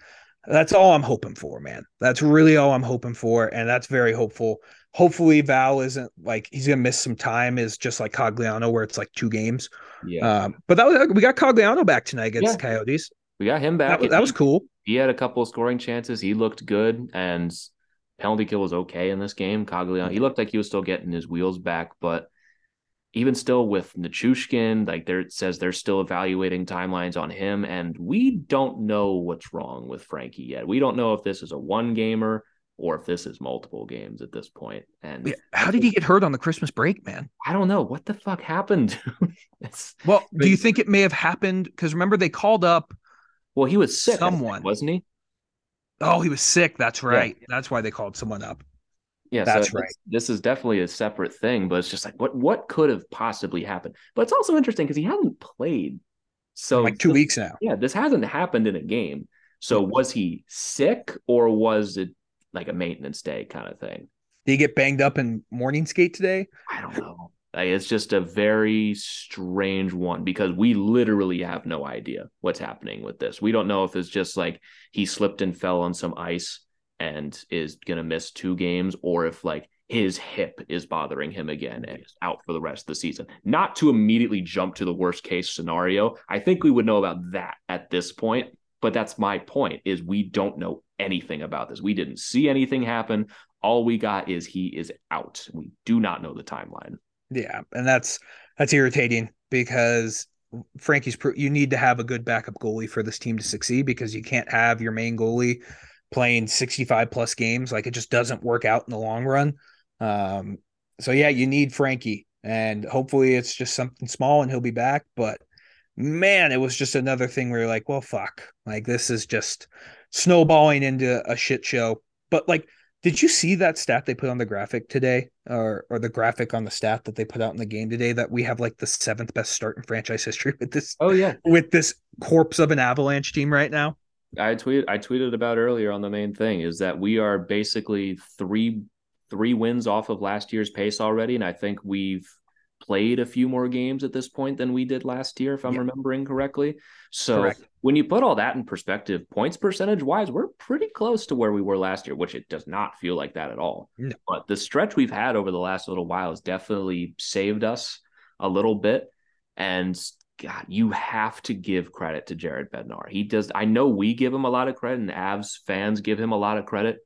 that's all I'm hoping for, man. That's really all I'm hoping for, and that's very hopeful. Hopefully, Val isn't like he's gonna miss some time. Is just like Cogliano, where it's like two games. Yeah. Um, but that was we got Cogliano back tonight against yeah. the Coyotes. We got him back. That, that was cool. He had a couple of scoring chances. He looked good, and penalty kill was okay in this game. Cogliano, he looked like he was still getting his wheels back, but even still with Nichushkin, like there it says they're still evaluating timelines on him, and we don't know what's wrong with Frankie yet. We don't know if this is a one gamer or if this is multiple games at this point. And how did he get hurt on the Christmas break, man? I don't know. What the fuck happened? well, do you think it may have happened? Because remember they called up. Well, he was sick, someone wasn't he? Oh, he was sick. That's right. Yeah. That's why they called someone up. Yeah, that's so right. This is definitely a separate thing, but it's just like what what could have possibly happened. But it's also interesting because he hasn't played so like two this, weeks now. Yeah, this hasn't happened in a game. So was he sick or was it like a maintenance day kind of thing? Did he get banged up in morning skate today? I don't know. Like, it's just a very strange one because we literally have no idea what's happening with this. We don't know if it's just like he slipped and fell on some ice and is going to miss two games or if like his hip is bothering him again and is out for the rest of the season. Not to immediately jump to the worst case scenario. I think we would know about that at this point, but that's my point is we don't know anything about this. We didn't see anything happen. All we got is he is out. We do not know the timeline. Yeah, and that's that's irritating because Frankie's you need to have a good backup goalie for this team to succeed because you can't have your main goalie playing 65 plus games like it just doesn't work out in the long run. Um, so yeah, you need Frankie and hopefully it's just something small and he'll be back, but man, it was just another thing where you're like, well, fuck. Like this is just snowballing into a shit show. But like did you see that stat they put on the graphic today, or or the graphic on the stat that they put out in the game today that we have like the seventh best start in franchise history with this? Oh yeah, with this corpse of an Avalanche team right now. I tweeted I tweeted about earlier on the main thing is that we are basically three three wins off of last year's pace already, and I think we've played a few more games at this point than we did last year, if I'm Yeah. remembering correctly. So Correct. when you put all that in perspective, points percentage wise, we're pretty close to where we were last year, which it does not feel like that at all. No. But the stretch we've had over the last little while has definitely saved us a little bit. And God, you have to give credit to Jared Bednar. He does. I know we give him a lot of credit, and Avs fans give him a lot of credit.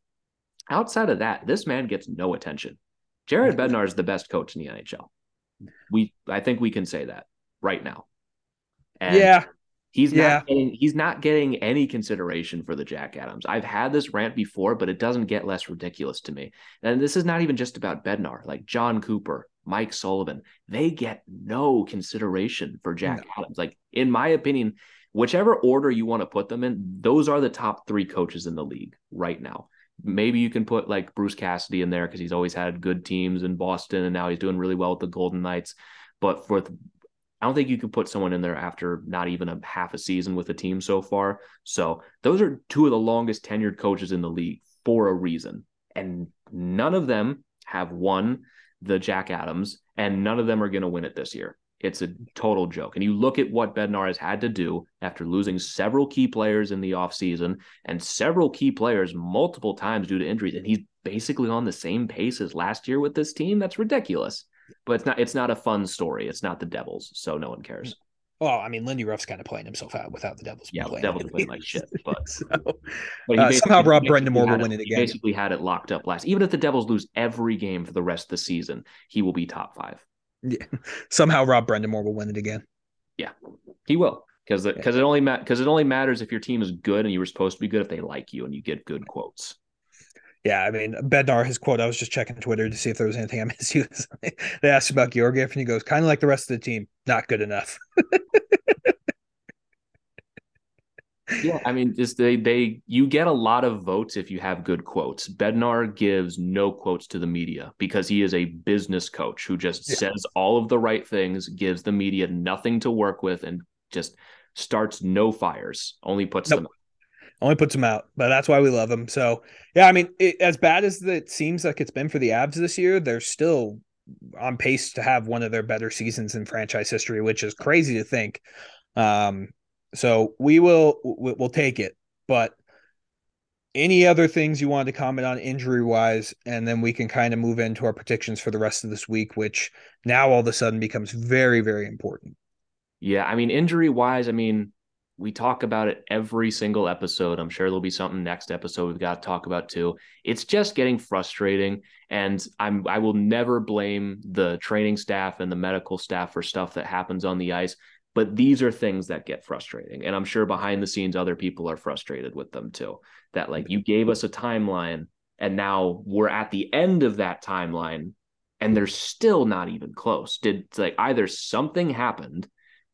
Outside of that, this man gets no attention. Jared Bednar is the best coach in the NHL. We, I think, we can say that right now. And yeah, He's Yeah. not getting he's not getting any consideration for the Jack Adams. I've had this rant before, but it doesn't get less ridiculous to me. And this is not even just about Bednar, like Jon Cooper, Mike Sullivan. They get no consideration for Jack Adams. Like in my opinion, whichever order you want to put them in, those are the top 3 coaches in the league right now. Maybe you can put like Bruce Cassidy in there because he's always had good teams in Boston and now he's doing really well with the Golden Knights. But for I don't think you can put someone in there after not even a half a season with the team so far. So those are two of the longest tenured coaches in the league for a reason. And none of them have won the Jack Adams, and none of them are going to win it this year. It's a total joke. And you look at what Bednar has had to do after losing several key players in the offseason and several key players multiple times due to injuries. And he's basically on the same pace as last year with this team. That's ridiculous but it's not it's not a fun story. It's not the Devils, so no one cares. Well, I mean, Lindy Ruff's kind of playing himself out without the Devils. Yeah, the playing Devils him. playing like shit, but, So, but uh, somehow Rob basically Brendamore will win it He again. basically had it locked up last. Even if the Devils lose every game for the rest of the season, he will be top five. yeah. Somehow Rod Brind'Amour will win it again. Yeah, he will because because it only because it only matters if your team is good and you were supposed to be good if they like you and you get good quotes. Yeah, I mean, Bednar, his quote, I was just checking Twitter to see if there was anything I missed. He was, they asked about Georgiev, and he goes, kind of like the rest of the team, not good enough. Yeah, I mean, just they they you get a lot of votes if you have good quotes. Bednar gives no quotes to the media because he is a business coach who just Yeah. says all of the right things, gives the media nothing to work with, and just starts no fires. Only puts Nope. them. Only puts him out, but that's why we love him. So, yeah, I mean, it, as bad as it seems like it's been for the Avs this year, they're still on pace to have one of their better seasons in franchise history, which is crazy to think. Um, so we will we- we'll take it. But any other things you wanted to comment on injury wise, and then we can kind of move into our predictions for the rest of this week, which now all of a sudden becomes very very important. Yeah, I mean, injury wise, I mean, we talk about it every single episode. I'm sure there'll be something next episode we've got to talk about too. It's just getting frustrating, and I'm I will never blame the training staff and the medical staff for stuff that happens on the ice. But these are things that get frustrating, and I'm sure behind the scenes other people are frustrated with them too. That like you gave us a timeline, and now we're at the end of that timeline, and they're still not even close. Did like either something happened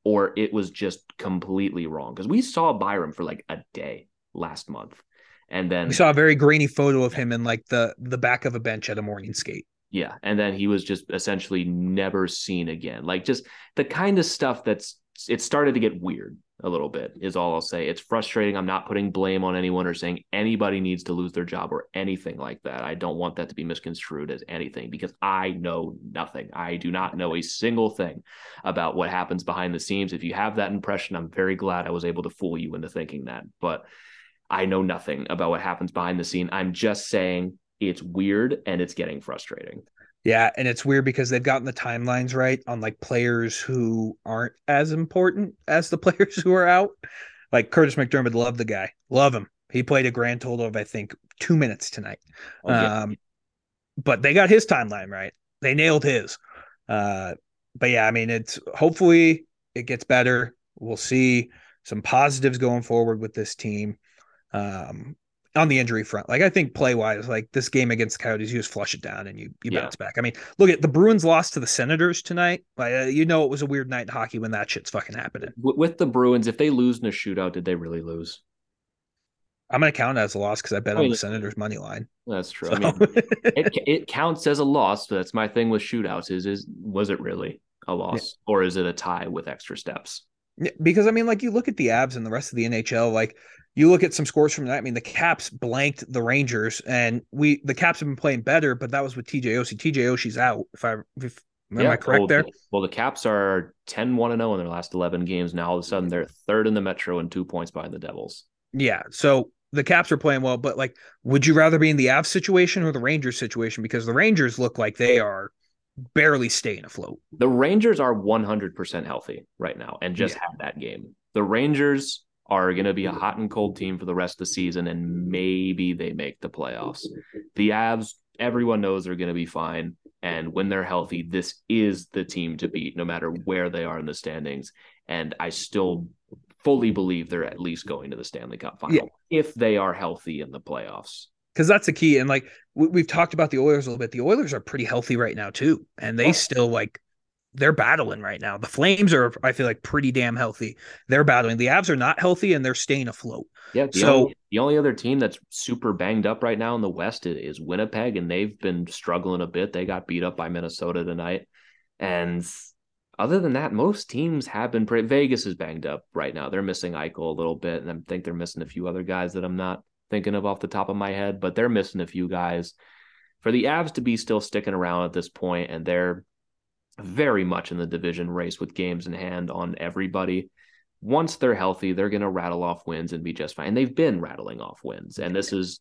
or it was just completely wrong because we saw Byram for like a day last month, and then We saw a very grainy photo of him in like the the back of a bench at a morning skate. Yeah, and then he was just essentially never seen again. Like just the kind of stuff that's it started to get weird a little bit is all I'll say. It's frustrating. I'm not putting blame on anyone or saying anybody needs to lose their job or anything like that. I don't want that to be misconstrued as anything because I know nothing. I do not know a single thing about what happens behind the scenes. If you have that impression, I'm very glad I was able to fool you into thinking that. But I know nothing about what happens behind the scene. I'm just saying it's weird and it's getting frustrating. Yeah, and it's weird because they've gotten the timelines right on like players who aren't as important as the players who are out. Like Kurtis MacDermid, love the guy, love him. He played a grand total of I think two minutes tonight. Oh, yeah. Um, but they got his timeline right. They nailed his. Uh, but yeah, I mean, it's hopefully it gets better. We'll see some positives going forward with this team. Um, on the injury front. Like I think play wise, like this game against the Coyotes, you just flush it down and you you Yeah. bounce back. I mean, look at the Bruins lost to the Senators tonight. Like uh, you know, it was a weird night in hockey when that shit's fucking happening. With the Bruins, if they lose in a shootout, did they really lose? I'm gonna count it as a loss because I bet I on the Senators money line. That's true. So- I mean, it it counts as a loss. But that's my thing with shootouts. Is is was it really a loss or is it a tie with extra steps? Because I mean, like you look at the Avs and the rest of the NHL, like you look at some scores from that. I mean, the Caps blanked the Rangers, and we the Caps have been playing better, but that was with TJ Oshie. TJ Oshie's out. If I if Am I correct well, there? the- Well, the Caps are 10 1 0 in their last 11 games. Now, all of a sudden, they're third in the Metro and two points behind the Devils. Yeah. So the Caps are playing well, but like, would you rather be in the Avs situation or the Rangers situation? Because the Rangers look like they are barely staying afloat. The Rangers are 100% healthy right now and just Yeah. had that game. The Rangers are going to be a hot and cold team for the rest of the season, and maybe they make the playoffs. The Avs, everyone knows they're going to be fine. And when they're healthy, this is the team to beat, no matter where they are in the standings. And I still fully believe they're at least going to the Stanley Cup final yeah. if they are healthy in the playoffs. Because that's the key. And like we, we've talked about the Oilers a little bit. The Oilers are pretty healthy right now too, and they Oh. still like they're battling right now. The Flames are, I feel like, pretty damn healthy. They're battling. The Avs are not healthy, and they're staying afloat. Yeah, the, So- only, the only other team that's super banged up right now in the West is, Winnipeg, and they've been struggling a bit. They got beat up by Minnesota tonight, and other than that, most teams have been pretty. Vegas is banged up right now. They're missing Eichel a little bit, and I think they're missing a few other guys that I'm not thinking of off the top of my head, but they're missing a few guys. For the Avs to be still sticking around at this point, and they're very much in the division race with games in hand on everybody once they're healthy, they're going to rattle off wins and be just fine. And they've been rattling off wins. And this is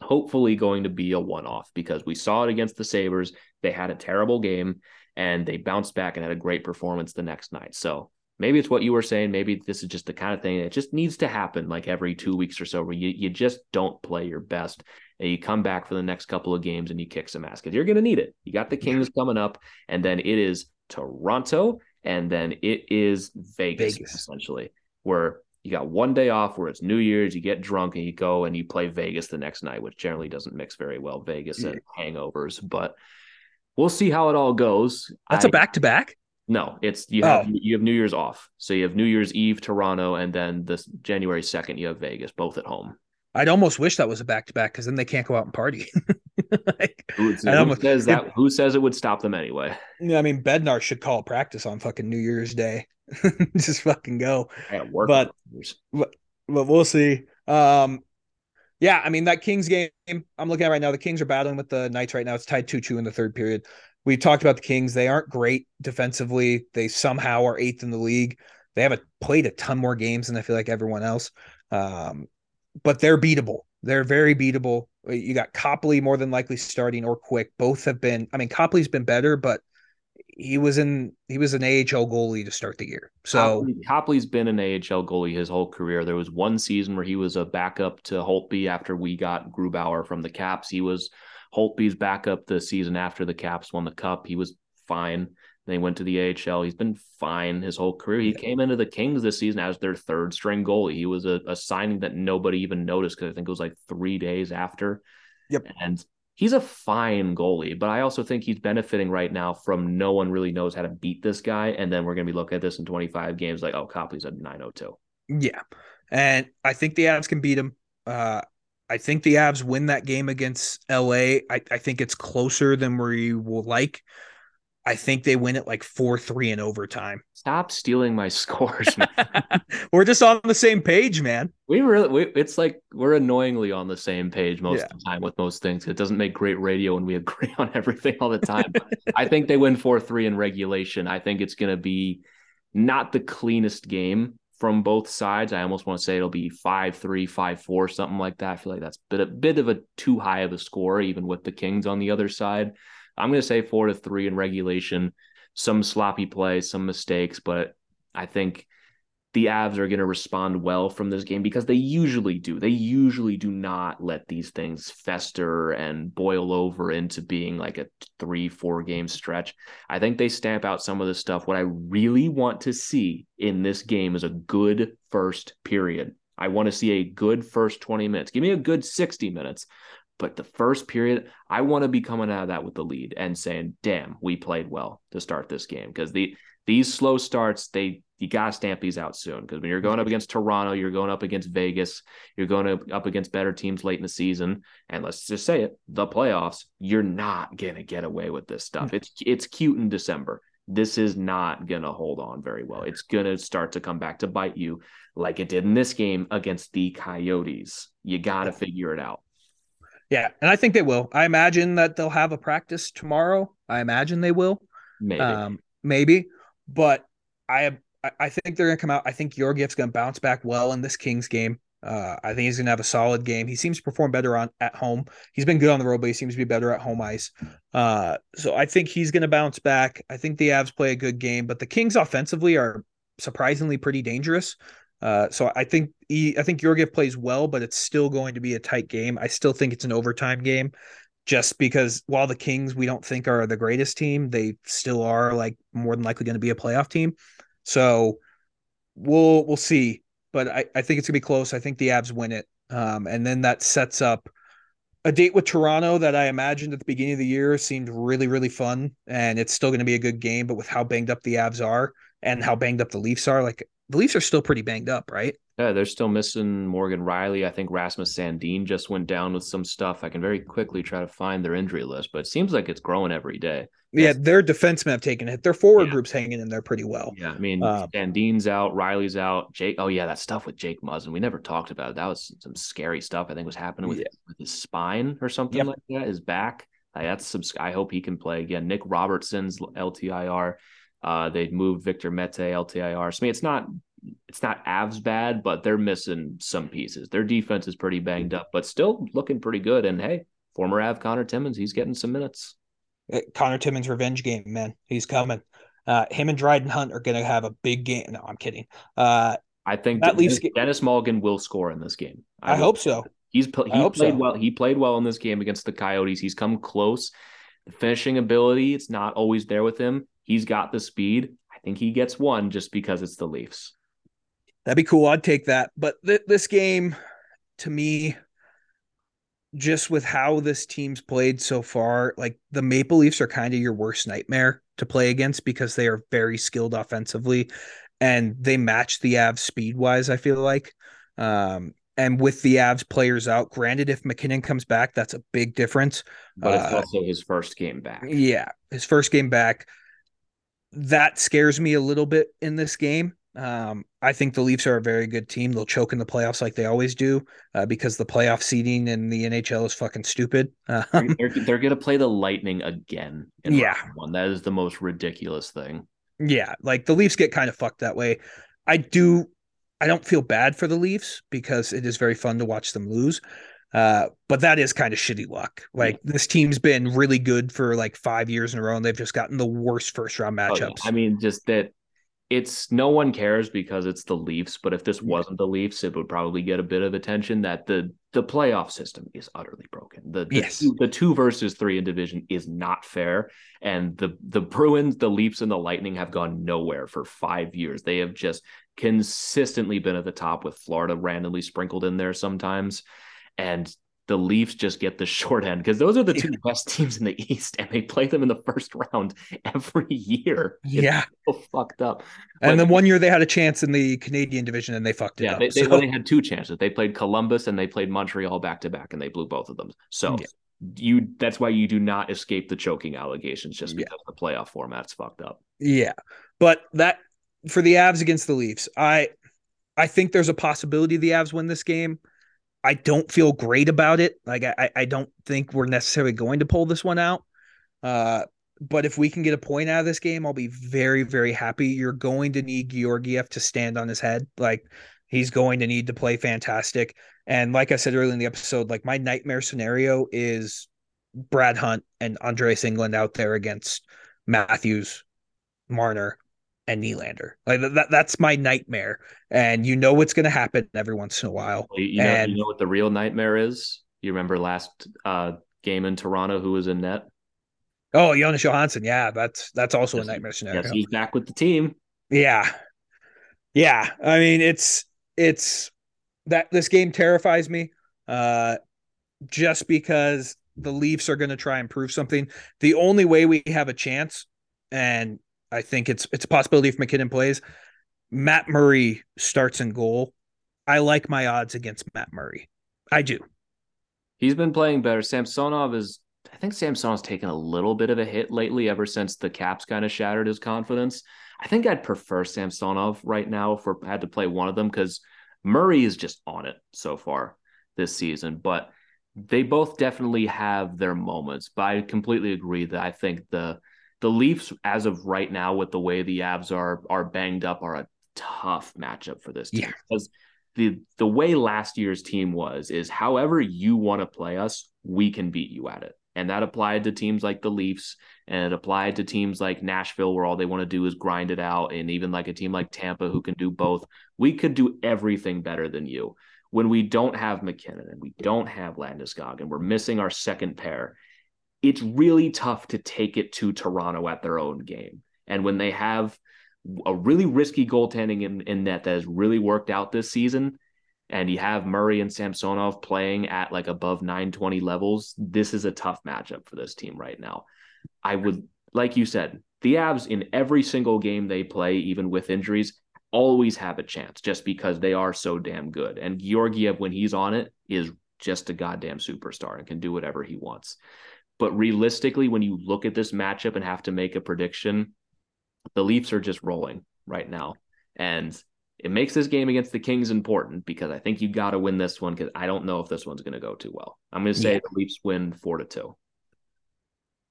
hopefully going to be a one off because we saw it against the Sabres. They had a terrible game and they bounced back and had a great performance the next night. So maybe it's what you were saying. Maybe this is just the kind of thing that just needs to happen like every two weeks or so where you, you just don't play your best and you come back for the next couple of games and you kick some ass because you're going to need it. You got the Kings coming up and then it is Toronto and then it is Vegas, Vegas. essentially, where you got one day off where it's New Year's, you get drunk and you go and you play Vegas the next night, which generally doesn't mix very well, Vegas and hangovers, but we'll see how it all goes. That's a a back to back. No, it's you have Oh. you have New Year's off. So you have New Year's Eve Toronto and then this January 2nd you have Vegas both at home. I'd almost wish that was a back to back because then they can't go out and party. like, Who, who almost- says that who says it would stop them anyway? I mean, Bednar should call practice on fucking New Year's Day. Just fucking go. At work. But- but but we'll see. Um, yeah, I mean that Kings game. I'm looking at right now. The Kings are battling with the Knights right now. It's tied two two in the third period. We talked about the Kings. They aren't great defensively. They somehow are eighth in the league. They haven't played a ton more games than I feel like everyone else. Um, but they're beatable. They're very beatable. You got Copley more than likely starting or Quick. Both have been. I mean, Copley's been better, but he was in. He was an AHL goalie to start the year. So Copley, Copley's been an AHL goalie his whole career. There was one season where he was a backup to Holtby after we got Grubauer from the Caps. He was Holtby's backup the season after the Caps won the Cup. He was fine. Then he went to the AHL. He's been fine his whole career. He came into the Kings this season as their third string goalie. He was a, a signing that nobody even noticed because I think it was like three days after. Yep. And he's a fine goalie, but I also think he's benefiting right now from no one really knows how to beat this guy. And then we're going to be looking at this in 25 games like, oh, Copley's a 902. Yeah. And I think the Avs can beat him. Uh, I think the Avs win that game against LA. I, I think it's closer than we will like. I think they win it like 4 3 in overtime. Stop stealing my scores, man. We're just on the same page, man. we really, we, it's like we're annoyingly on the same page most Yeah. of the time with most things. It doesn't make great radio when we agree on everything all the time. I think they win 4 3 in regulation. I think it's going to be not the cleanest game from both sides. I almost want to say it'll be 5 3, 5 4, something like that. I feel like that's a bit, a bit of a too high of a score, even with the Kings on the other side. I'm going to say 4 to 3 in regulation. Some sloppy play, some mistakes, but I think the Avs are going to respond well from this game because they usually do. They usually do not let these things fester and boil over into being like a three, four game stretch. I think they stamp out some of this stuff. What I really want to see in this game is a good first period. I want to see a good first 20 minutes. Give me a good 60 minutes. But the first period, I want to be coming out of that with the lead and saying, damn, we played well to start this game. Because the these slow starts, they you gotta stamp these out soon. Because when you're going up against Toronto, you're going up against Vegas, you're going up, against better teams late in the season, and let's just say it, the playoffs, you're not gonna get away with this stuff. It's it's cute in December. This is not gonna hold on very well. It's gonna start to come back to bite you, like it did in this game against the Coyotes. You gotta figure it out. Yeah. And I think they will. I imagine that they'll have a practice tomorrow. I imagine they will. Maybe. Um, maybe, but I I think they're gonna come out. I think Georgiev's gonna bounce back well in this Kings game. Uh, I think he's gonna have a solid game. He seems to perform better on at home. He's been good on the road, but he seems to be better at home ice. Uh, so I think he's gonna bounce back. I think the Avs play a good game, but the Kings offensively are surprisingly pretty dangerous. Uh, so I think he, I think Georgiev plays well, but it's still going to be a tight game. I still think it's an overtime game, just because while the Kings we don't think are the greatest team, they still are like more than likely going to be a playoff team. So we'll we'll see, but I, I think it's gonna be close. I think the Avs win it, um, and then that sets up a date with Toronto that I imagined at the beginning of the year seemed really really fun, and it's still to be a good game. But with how banged up the Avs are and how banged up the Leafs are, like the Leafs are still pretty banged up, right? Yeah, they're still missing Morgan Rielly. I think Rasmus Sandin just went down with some stuff. I can very quickly try to find their injury list, but it seems like it's growing every day. Yeah, their defensemen have taken it. Their forward yeah. group's hanging in there pretty well. Yeah, I mean, uh, Sandin's out, Rielly's out. Jake, oh yeah, that stuff with Jake Muzzin. We never talked about it. That was some scary stuff. I think was happening with, yeah. with his spine or something yep. like that. His back. Like, that's some. I hope he can play again. Nick Robertson's LTIR. Uh, they moved Victor Mete LTIR. So I mean, it's not it's not Avs bad, but they're missing some pieces. Their defense is pretty banged up, but still looking pretty good. And hey, former Av Connor Timmins, he's getting some minutes. Uh, Connor Timmins' revenge game, man. He's coming. Uh, him and Dryden Hunt are going to have a big game. No, I'm kidding. Uh, I think that Dennis, Denis Malgin will score in this game. I, I hope so. He's he played so. well. He played well in this game against the Coyotes. He's come close. The finishing ability, it's not always there with him. He's got the speed. I think he gets one just because it's the Leafs. That'd be cool. I'd take that. But th- this game, to me, just with how this team's played so far, like the Maple Leafs are kind of your worst nightmare to play against because they are very skilled offensively and they match the Avs speed wise, I feel like. Um, and with the Avs players out, granted, if MacKinnon comes back, that's a big difference. But it's uh, also his first game back. Yeah, his first game back. That scares me a little bit in this game. Um, I think the Leafs are a very good team. They'll choke in the playoffs like they always do uh, because the playoff seeding in the NHL is fucking stupid. Um, they're, they're going to play the Lightning again. yeah, one that is the most ridiculous thing. Yeah, like the Leafs get kind of fucked that way. I do. I don't feel bad for the Leafs because it is very fun to watch them lose. Uh, but that is kind of shitty luck. Like this team's been really good for like five years in a row, and they've just gotten the worst first round matchups. Oh, yeah. I mean, just that it's no one cares because it's the Leafs, but if this wasn't the Leafs, it would probably get a bit of attention that the the playoff system is utterly broken. The the, yes. two, the two versus three in division is not fair. And the the Bruins, the Leafs, and the Lightning have gone nowhere for five years. They have just consistently been at the top with Florida randomly sprinkled in there sometimes. And the Leafs just get the short end because those are the two best teams in the East, and they play them in the first round every year. Yeah, so fucked up. And then one year they had a chance in the Canadian division, and they fucked it yeah, up. They, so. they, had two chances. They played Columbus and they played Montreal back to back, and they blew both of them. So. Yeah. You that's why you do not escape the choking allegations just because yeah. the playoff format's fucked up. Yeah. But that for the Avs against the Leafs, I I think there's a possibility the Avs win this game. I don't feel great about it. Like I, I don't think we're necessarily going to pull this one out. Uh, but if we can get a point out of this game, I'll be very, very happy. You're going to need Georgiev to stand on his head. Like he's going to need to play fantastic. And like I said earlier in the episode, like my nightmare scenario is Brad Hunt and Andreas Englund out there against Matthews, Marner, and Nylander. Like that, that's my nightmare. And you know what's going to happen every once in a while. You know, and, you know what the real nightmare is? You remember last uh, game in Toronto who was in net? Oh, Jonas Johansson. Yeah, that's that's also yes, a nightmare scenario. Yes, he's back with the team. Yeah. Yeah. I mean, it's it's that this game terrifies me. Uh just because the Leafs are going to try and prove something. The only way we have a chance, and I think it's it's a possibility if MacKinnon plays. Matt Murray starts in goal. I like my odds against Matt Murray. I do. He's been playing better. Samsonov is I think Samsonov's taken a little bit of a hit lately ever since the Caps kind of shattered his confidence. I think I'd prefer Samsonov right now if I had to play one of them because Murray is just on it so far this season. But they both definitely have their moments. But I completely agree that I think the The Leafs, as of right now, with the way the Avs are are banged up, are a tough matchup for this team Yeah. because the the way last year's team was is however you want to play us, we can beat you at it. And that applied to teams like the Leafs and it applied to teams like Nashville where all they want to do is grind it out and even like a team like Tampa who can do both. We could do everything better than you. When we don't have MacKinnon and we don't have Landeskog and we're missing our second pair, it's really tough to take it to Toronto at their own game. And when they have a really risky goaltending in, in net that has really worked out this season, and you have Murray and Samsonov playing at like above 920 levels, this is a tough matchup for this team right now. I would, like you said, the Avs in every single game they play, even with injuries, always have a chance just because they are so damn good. And Georgiev, when he's on it, is just a goddamn superstar and can do whatever he wants. But realistically, when you look at this matchup and have to make a prediction, the Leafs are just rolling right now. And it makes this game against the Kings important because I think you got to win this one because I don't know if this one's going to go too well. I'm going to say Yeah. the Leafs win four to two.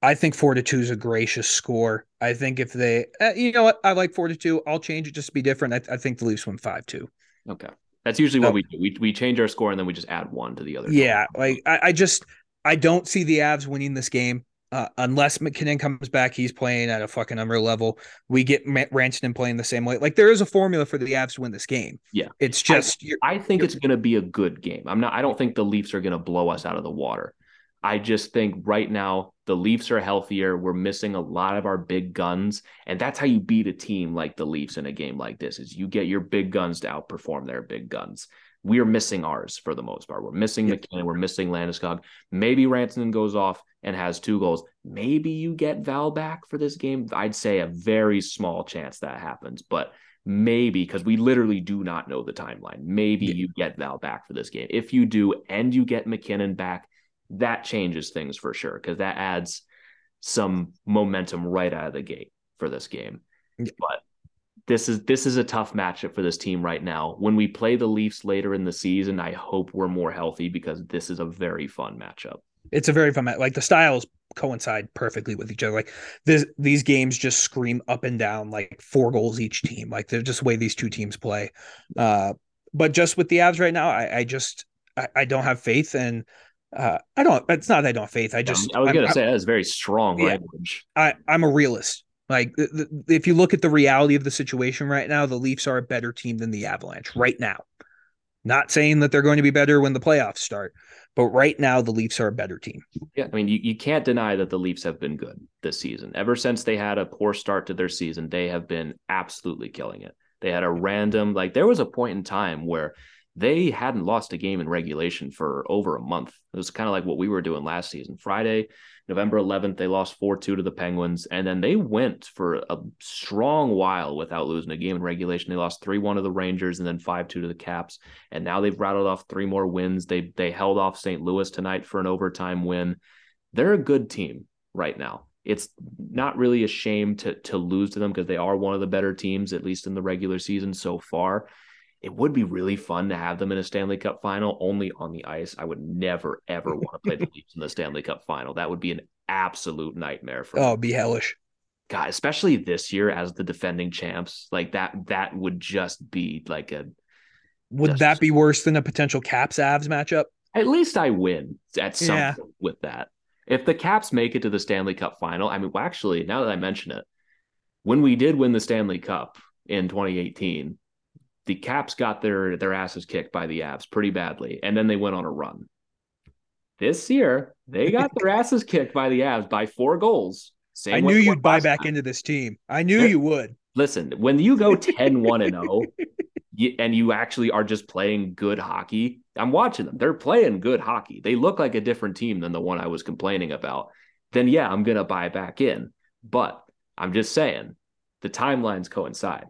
I think four to two is a gracious score. I think if they, uh, you know what, I like four to two. I'll change it just to be different. I, I think the Leafs win five two. Okay. That's usually No. what we do. We, we change our score and then we just add one to the other. Yeah, like I, I just I don't see the Avs winning this game uh, unless MacKinnon comes back. He's playing at a fucking unreal level. We get Rantanen playing the same way. Like there is a formula for the Avs to win this game. Yeah. It's just you're, I think it's going to be a good game. I'm not. I don't think the Leafs are going to blow us out of the water. I just think right now the Leafs are healthier. We're missing a lot of our big guns, and that's how you beat a team like the Leafs in a game like this: is you get your big guns to outperform their big guns. We are missing ours for the most part. We're missing MacKinnon. We're missing Landeskog. Maybe Rantanen goes off and has two goals. Maybe you get Val back for this game. I'd say a very small chance that happens, but maybe because we literally do not know the timeline. Maybe you get Val back for this game. If you do, and you get MacKinnon back, that changes things for sure because that adds some momentum right out of the gate for this game. But this is this is a tough matchup for this team right now. When we play the Leafs later in the season, I hope we're more healthy because this is a very fun matchup. it's a very fun match. Like the styles coincide perfectly with each other. Like this these games just scream up and down like four goals each team. Like they're just the way these two teams play. Uh, but just with the Avs right now, I, I just I, I don't have faith and uh, I don't. It's not that I don't have faith. I just I was I'm- gonna I'm- say that is very strong Yeah. language. I, I'm a realist. Like if you look at the reality of the situation right now, the Leafs are a better team than the Avalanche right now. Not saying that they're going to be better when the playoffs start, but right now the Leafs are a better team. Yeah, I mean, you, you can't deny that the Leafs have been good this season. Ever since they had a poor start to their season, they have been absolutely killing it. They had a random, like, there was a point in time where they hadn't lost a game in regulation for over a month. It was kind of like what we were doing last season. Friday, November 11th, they lost 4 2 to the Penguins, and then they went for a strong while without losing a game in regulation. They lost 3 1 to the Rangers and then 5 2 to the Caps, and now they've rattled off three more wins. They, they held off St. Louis tonight for an overtime win. They're a good team right now. It's not really a shame to, to lose to them because they are one of the better teams, at least in the regular season so far it would be really fun to have them in a Stanley Cup final only on the ice. I would never, ever want to play the Leafs in the Stanley Cup final. That would be an absolute nightmare for Oh, be hellish. God, especially this year as the defending champs. Like that, that would just be like a Would Just- that be worse than a potential Caps Avs matchup? at least I win at some Yeah. point with that. If the Caps make it to the Stanley Cup final, I mean, well, actually, now that I mention it, when we did win the Stanley Cup in 2018, the Caps got their their asses kicked by the Avs pretty badly, and then they went on a run. This year, they got their asses kicked by the Avs by four goals. Same I knew you'd buy back time. into this team. I knew you would. Listen, when you go 10 1 and 0 and you actually are just playing good hockey, I'm watching them. They're playing good hockey. They look like a different team than the one I was complaining about. Then, yeah, I'm going to buy back in. But I'm just saying the timelines coincide.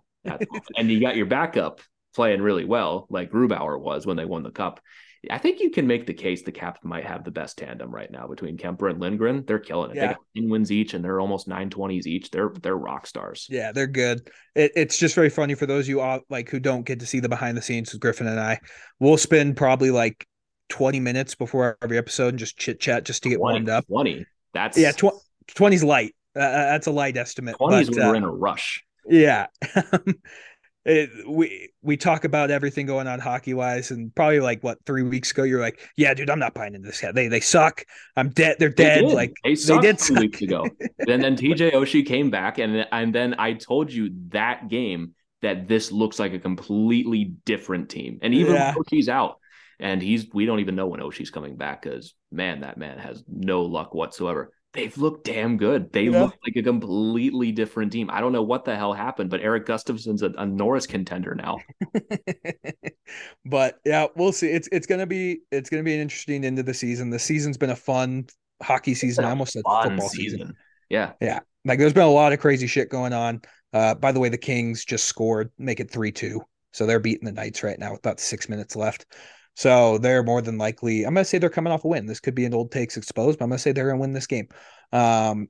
And you got your backup playing really well, like Grubauer was when they won the cup. I think you can make the case the Caps might have the best tandem right now between Kuemper and Lindgren. They're killing it. They Yeah. got 10 wins each and they're almost 920s each. They're they're rock stars. Yeah, they're good. It, it's just very funny for those of you all, like who don't get to see the behind the scenes with Griffin and I. We'll spend probably like 20 minutes before every episode and just chit chat just to get 20, warmed up. 20. That's Yeah, tw- 20's light. Uh, that's a light estimate. Twenties but, when we're uh, in a rush. Yeah. It, we we talk about everything going on hockey wise, and probably like what three weeks ago, you're like, "Yeah, dude, I'm not buying into this. They they suck. I'm dead. They're dead. did. Like they, they did two suck. weeks ago. and then TJ Oshie came back, and and then I told you that game that this looks like a completely different team. And even Yeah. Oshie's out, and he's we don't even know when Oshie's coming back because man, that man has no luck whatsoever. They've looked damn good. They Yeah. look like a completely different team. I don't know what the hell happened, but Erik Gustafsson's a, a Norris contender now. but yeah, we'll see. It's it's gonna be it's gonna be an interesting end of the season. The season's been a fun hockey season. I almost said football season. season. Yeah. Yeah, like there's been a lot of crazy shit going on. Uh, by the way, the Kings just scored, make it three two, so they're beating the Knights right now with about six minutes left. So they're more than likely. I'm gonna say they're coming off a win. This could be an old takes exposed, but I'm gonna say they're gonna win this game. Um,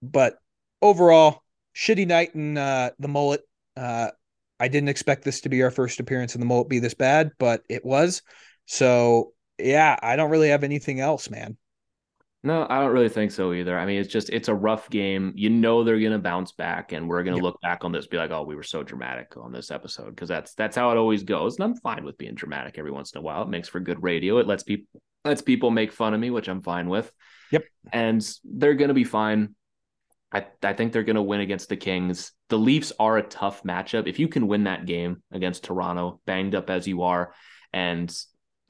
but overall, shitty night in uh, the mullet. Uh, I didn't expect this to be our first appearance in the mullet be this bad, but it was. So yeah, I don't really have anything else, man. No, I don't really think so either. I mean, it's just it's a rough game. You know they're gonna bounce back, and we're gonna Yep. look back on this, be like, "Oh, we were so dramatic on this episode," because that's that's how it always goes. And I'm fine with being dramatic every once in a while. It makes for good radio. It lets people lets people make fun of me, which I'm fine with. Yep. And they're gonna be fine. I I think they're gonna win against the Kings. The Leafs are a tough matchup. If you can win that game against Toronto, banged up as you are, and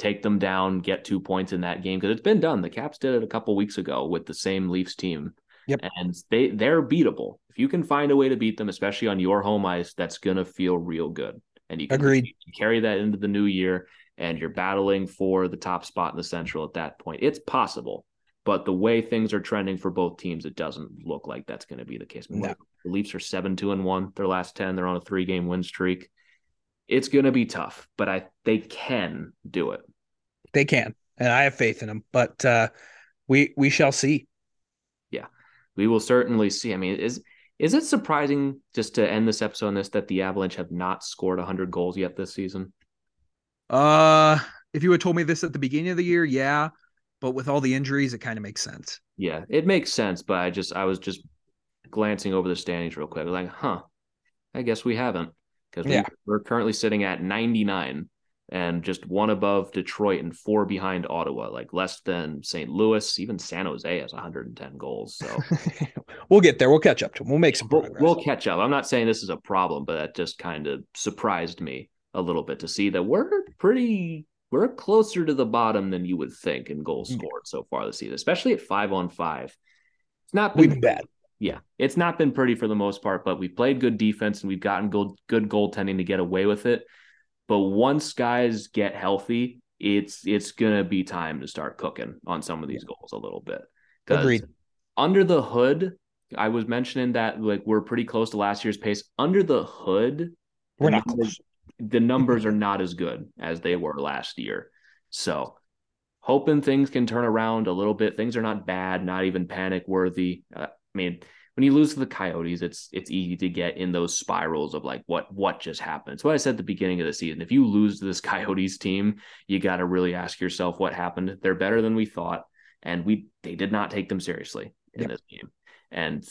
take them down, get two points in that game because it's been done. The Caps did it a couple weeks ago with the same Leafs team. Yep. And they they're beatable. If you can find a way to beat them, especially on your home ice, that's gonna feel real good. And you can, Agreed. you can carry that into the new year and you're battling for the top spot in the central at that point. It's possible. But the way things are trending for both teams, it doesn't look like that's going to be the case. No. The Leafs are seven, two, and one. Their last ten, they're on a three game win streak. It's going to be tough, but I they can do it. They can, and I have faith in them. But uh, we we shall see. Yeah, we will certainly see. I mean, is is it surprising just to end this episode on this that the Avalanche have not scored 100 goals yet this season? Uh, if you had told me this at the beginning of the year, yeah, but with all the injuries, it kind of makes sense. Yeah, it makes sense, but I just I was just glancing over the standings real quick. Like, huh, I guess we haven't because Yeah. we're currently sitting at 99 and just one above Detroit and four behind Ottawa, like less than St. Louis. Even San Jose has 110 goals. So we'll get there. We'll catch up to them. We'll make some we'll, progress. we'll catch up. I'm not saying this is a problem, but that just kind of surprised me a little bit to see that we're pretty we're closer to the bottom than you would think in goals Yeah. scored so far this season, especially at five on five. It's not We've been been bad. yeah, it's not been pretty for the most part, but we've played good defense and we've gotten good good goaltending to get away with it. But once guys get healthy, it's it's gonna be time to start cooking on some of these goals a little bit. Agreed. Under the hood, I was mentioning that like we're pretty close to last year's pace. Under the hood, We're the not numbers- the numbers are not as good as they were last year. So hoping things can turn around a little bit. Things are not bad, not even panic worthy. Uh, I mean, when you lose to the Coyotes, it's it's easy to get in those spirals of like what what just happened. It's what I said at the beginning of the season. If you lose to this Coyotes team, you got to really ask yourself what happened. They're better than we thought, and we they did not take them seriously in Yep. this game. And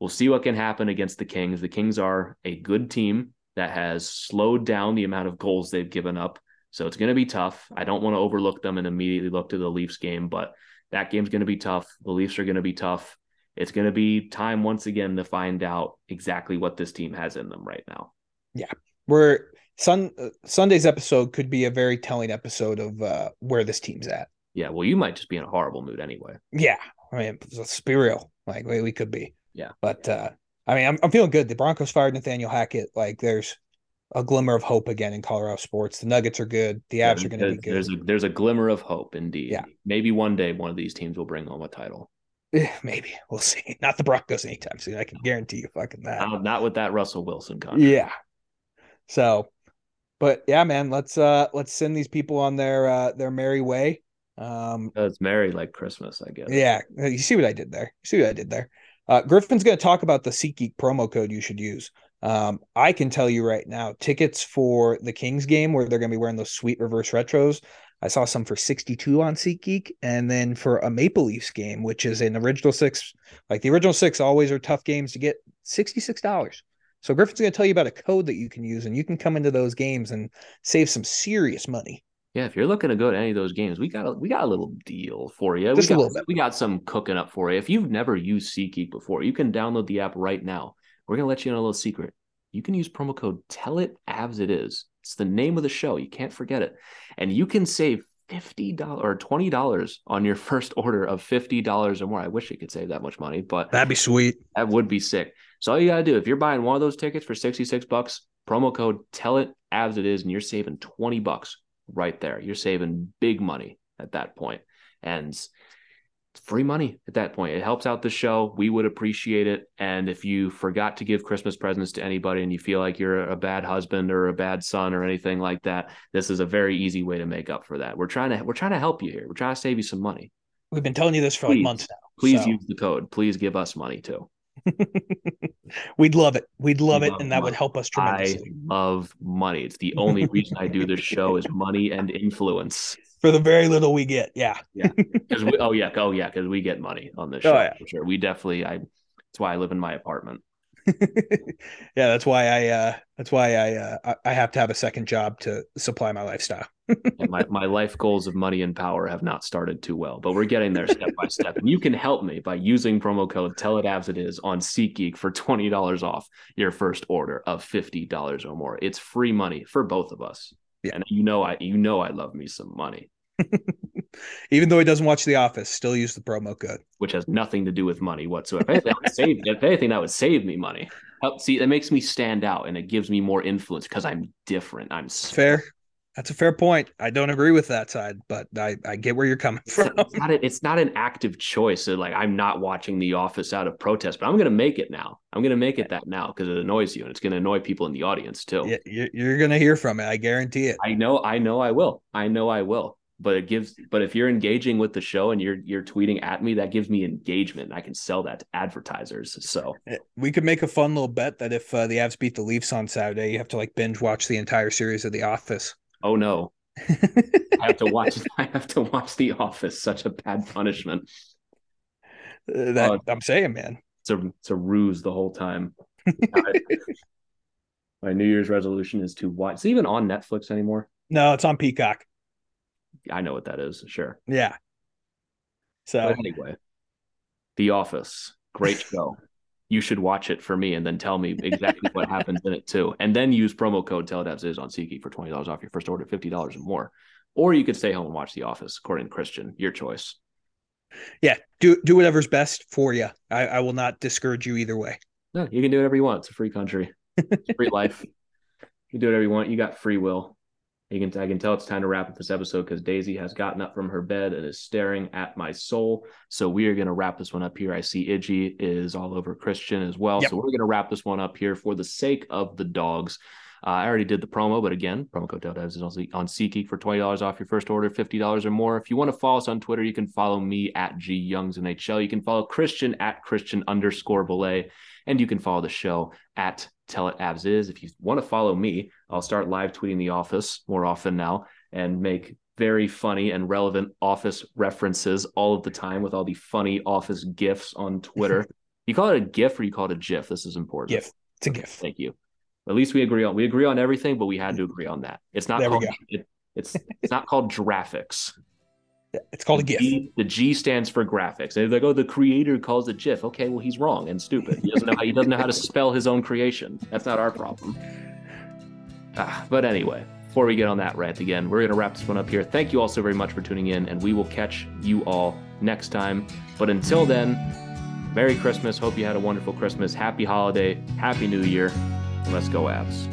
we'll see what can happen against the Kings. The Kings are a good team that has slowed down the amount of goals they've given up. So it's going to be tough. I don't want to overlook them and immediately look to the Leafs game, but that game's going to be tough. The Leafs are going to be tough. It's going to be time once again to find out exactly what this team has in them right now. Yeah. We're Sun uh, Sunday's episode could be a very telling episode of uh, where this team's at. Yeah, well, you might just be in a horrible mood anyway. Yeah, I mean, let's be real. Like we, we could be. Yeah. But uh, I mean, I'm I'm feeling good. The Broncos fired Nathaniel Hackett. Like there's a glimmer of hope again in Colorado sports. The Nuggets are good. The Avs are going to be good. There's a there's a glimmer of hope indeed. Yeah. Maybe one day one of these teams will bring home a title. Eh, Maybe we'll see. Not the Broncos anytime soon. I can guarantee you fucking that. Not, not with that Russell Wilson contract. Yeah. So, but yeah, man, let's uh let's send these people on their uh their merry way. Um It's merry like Christmas, I guess. yeah, you see what I did there. You see what I did there. Uh Griffin's gonna talk about the SeatGeek promo code you should use. Um, I can tell you right now, tickets for the Kings game where they're going to be wearing those sweet reverse retros. I saw some for 62 on SeatGeek, and then for a Maple Leafs game, which is an original six, like the original six always are tough games to get, $66. So Griffin's going to tell you about a code that you can use, and you can come into those games and save some serious money. Yeah, if you're looking to go to any of those games, we got a, we got a little deal for you. Just we a got, little bit. We got some cooking up for you. If you've never used SeatGeek before, you can download the app right now. We're gonna let you know a little secret. You can use promo code Tell It Avs It Is. It's the name of the show. You can't forget it, and you can save fifty dollars or twenty dollars on your first order of fifty dollars or more. I wish you could save that much money, but That'd be sweet. that would be sick. So all you gotta do if you're buying one of those tickets for sixty six bucks, promo code Tell It Avs It Is, and you're saving twenty bucks right there. You're saving big money at that point, and free money at that point. It helps out the show. We would appreciate it. And if you forgot to give Christmas presents to anybody and you feel like you're a bad husband or a bad son or anything like that, this is a very easy way to make up for that. We're trying to we're trying to help you here. We're trying to save you some money. We've been telling you this for Please. like months now. Please so use the code. Please give us money too. we'd love it. We'd love We it, love and that would help us tremendously. I love money. It's the only reason I do this show is money and influence. For the very little we get, yeah. Because we, oh yeah, oh yeah, because we get money on this Oh, show yeah. for sure. We definitely, I. That's why I live in my apartment. yeah, that's why I uh that's why I uh I- have to have a second job to supply my lifestyle. And my my life goals of money and power have not started too well, but we're getting there step by step. And you can help me by using promo code Tell It Avs It Is on SeatGeek for twenty dollars off your first order of fifty dollars or more. It's free money for both of us. Yeah. And you know I you know I love me some money. Even though he doesn't watch The Office, still use the promo code. which has nothing to do with money whatsoever. If anything, that would save, if anything, that would save me money. Help, see, that makes me stand out and it gives me more influence because I'm different. I'm Fair. That's a fair point. I don't agree with that side, but I, I get where you're coming from. it's not a, it's not an active choice. So like I'm not watching The Office out of protest, but I'm gonna make it now. I'm gonna make it that now because it annoys you and it's gonna annoy people in the audience too. Yeah, you're, you're gonna hear from it. I guarantee it. I know, I know, I will. I know, I will. But it gives. But if you're engaging with the show and you're you're tweeting at me, that gives me engagement. And I can sell that to advertisers. So We could make a fun little bet that if uh, the Avs beat the Leafs on Saturday, you have to like binge watch the entire series of The Office. Oh no, I have to watch. I have to watch The Office. Such a bad punishment. Uh, that Uh, I'm saying, man. It's a it's a ruse the whole time. My New Year's resolution is to watch. It's even on Netflix anymore. No, it's on Peacock. I know what that is. Sure. Yeah. So But anyway, The Office, great show. You should watch it for me and then tell me exactly what happens in it too. And then use promo code Tell It Avs is on SeatGeek for twenty dollars off your first order, fifty dollars or more. Or you could stay home and watch The Office, according to Christian. Your choice. yeah, do do whatever's best for you. I, I will not discourage you either way. No, you can do whatever you want. It's a free country, It's free life. You can do whatever you want. You got free will. You can I can tell it's time to wrap up this episode because Daisy has gotten up from her bed and is staring at my soul. So we are going to wrap this one up here. I see Iggy is all over Christian as well. Yep. So we're going to wrap this one up here for the sake of the dogs. Uh, I already did the promo, but again, promo code Tell It Avs is on, on SeatGeek for twenty dollars off your first order, fifty dollars or more. If you want to follow us on Twitter, you can follow me at G Youngs NHL. You can follow Christian at Christian underscore Bolle, and you can follow the show at Tell It Avs Is. If you want to follow me, I'll start live tweeting The Office more often now and make very funny and relevant Office references all of the time with all the funny Office gifs on Twitter. you call it a GIF or you call it a GIF? This is important. GIF. It's a gif. Thank you. At least we agree on we agree on everything, but we had to agree on that. It's not There called, it, it's it's not called graphics. It's called a gift. G, the G stands for graphics. And they're like, oh, the creator calls it GIF. Okay, well, he's wrong and stupid. He doesn't know how he doesn't know how to spell his own creation. That's not our problem. Ah, but anyway, before we get on that rant again, we're gonna wrap this one up here. Thank you all so very much for tuning in, and we will catch you all next time. But until then, Merry Christmas. Hope you had a wonderful Christmas. Happy holiday. Happy New Year. Let's go, Avs.